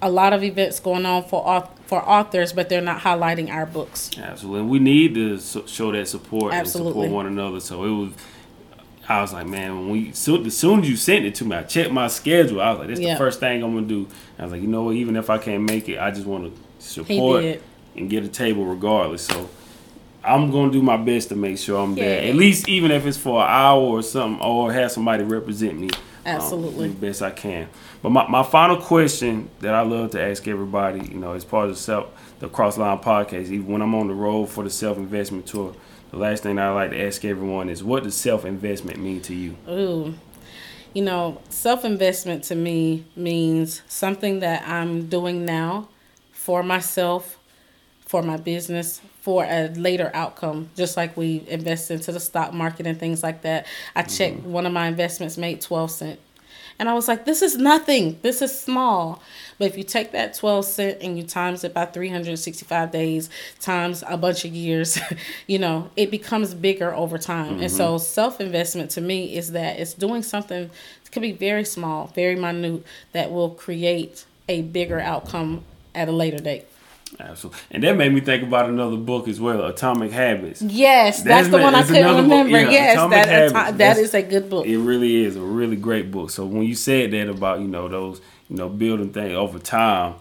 a lot of events going on for auth- for authors, but they're not highlighting our books. Absolutely, we need to so- show that support Absolutely. and support one another. So it was. I was like, man, when we so as soon as you sent it to me, I checked my schedule. I was like, this is Yeah. the first thing I'm gonna do. I was like, you know what? Even if I can't make it, I just want to support and get a table regardless. So I'm gonna do my best to make sure I'm there. At least even if it's for an hour or something, or have somebody represent me. Um, Absolutely. do the best I can. But my, my final question that I love to ask everybody, you know, as part of the self the Crossline podcast, even when I'm on the road for the self investment tour, the last thing I like to ask everyone is what does self investment mean to you? Ooh. You know, self investment to me means something that I'm doing now for myself, for my business, for a later outcome. Just like we invest into the stock market and things like that. I checked mm-hmm. one of my investments made 12 cent. And I was like, this is nothing. This is small. But if you take that 12 cent and you times it by 365 days times a bunch of years, you know, it becomes bigger over time. And so mm-hmm. self investment to me is that it's doing something it could be very small, very minute that will create a bigger outcome at a later date. Absolutely. And that made me think about another book as well, Atomic Habits. Yes, that's, That's the one I couldn't remember. yeah, yes, that Habits. that That's- is a good book. It really is a really great book. So when you said that about, you know, those, you know, building things over time,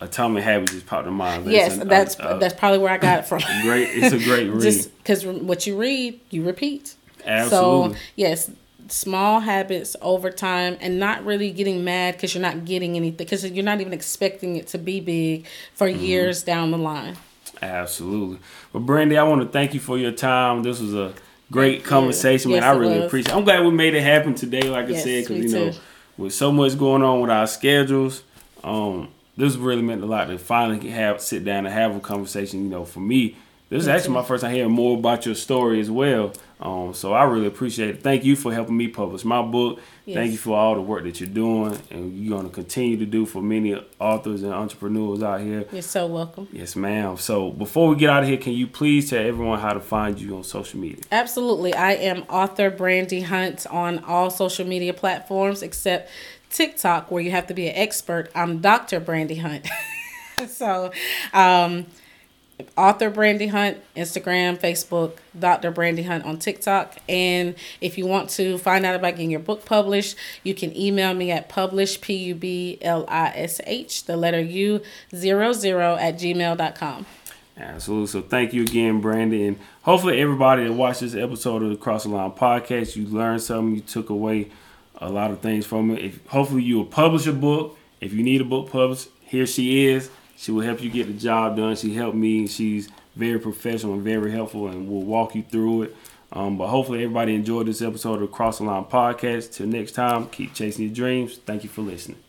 Atomic Habits just popped in mind. yes, an- that's a- a that's probably where I got it from. great it's a great read. Just because what you read, you repeat. Absolutely. So yes, small habits over time, and not really getting mad because you're not getting anything because you're not even expecting it to be big for Mm-hmm. years down the line. Absolutely. But Brandy, I want to thank you for your time. This was a great conversation, man. I really was. appreciate. I'm glad we made it happen today. Like I said, because you know, too. with so much going on with our schedules, um, this really meant a lot to finally have sit down and have a conversation. You know, for me, This is actually my first time hearing more about your story as well. Um, so I really appreciate it. Thank you for helping me publish my book. Yes. Thank you for all the work that you're doing and you're going to continue to do for many authors and entrepreneurs out here. You're so welcome. Yes, ma'am. So before we get out of here, can you please tell everyone how to find you on social media? Absolutely. I am author Brandy Hunt on all social media platforms except TikTok, where you have to be an expert. I'm Dr. Brandy Hunt. so, um, author Brandy Hunt, Instagram, Facebook, Dr. Brandy Hunt on TikTok. And if you want to find out about getting your book published, you can email me at publish, P U B L I S H, the letter U, zero zero at gmail.com. Absolutely. So thank you again, Brandy. And hopefully, everybody that watched this episode of the Cross the Line podcast, you learned something, you took away a lot of things from it. If hopefully you will publish a book. If you need a book published, here she is. She will help you get the job done. She helped me. She's very professional and very helpful, and will walk you through it. Um, but hopefully, everybody enjoyed this episode of Cross the Line podcast. Till next time, keep chasing your dreams. Thank you for listening.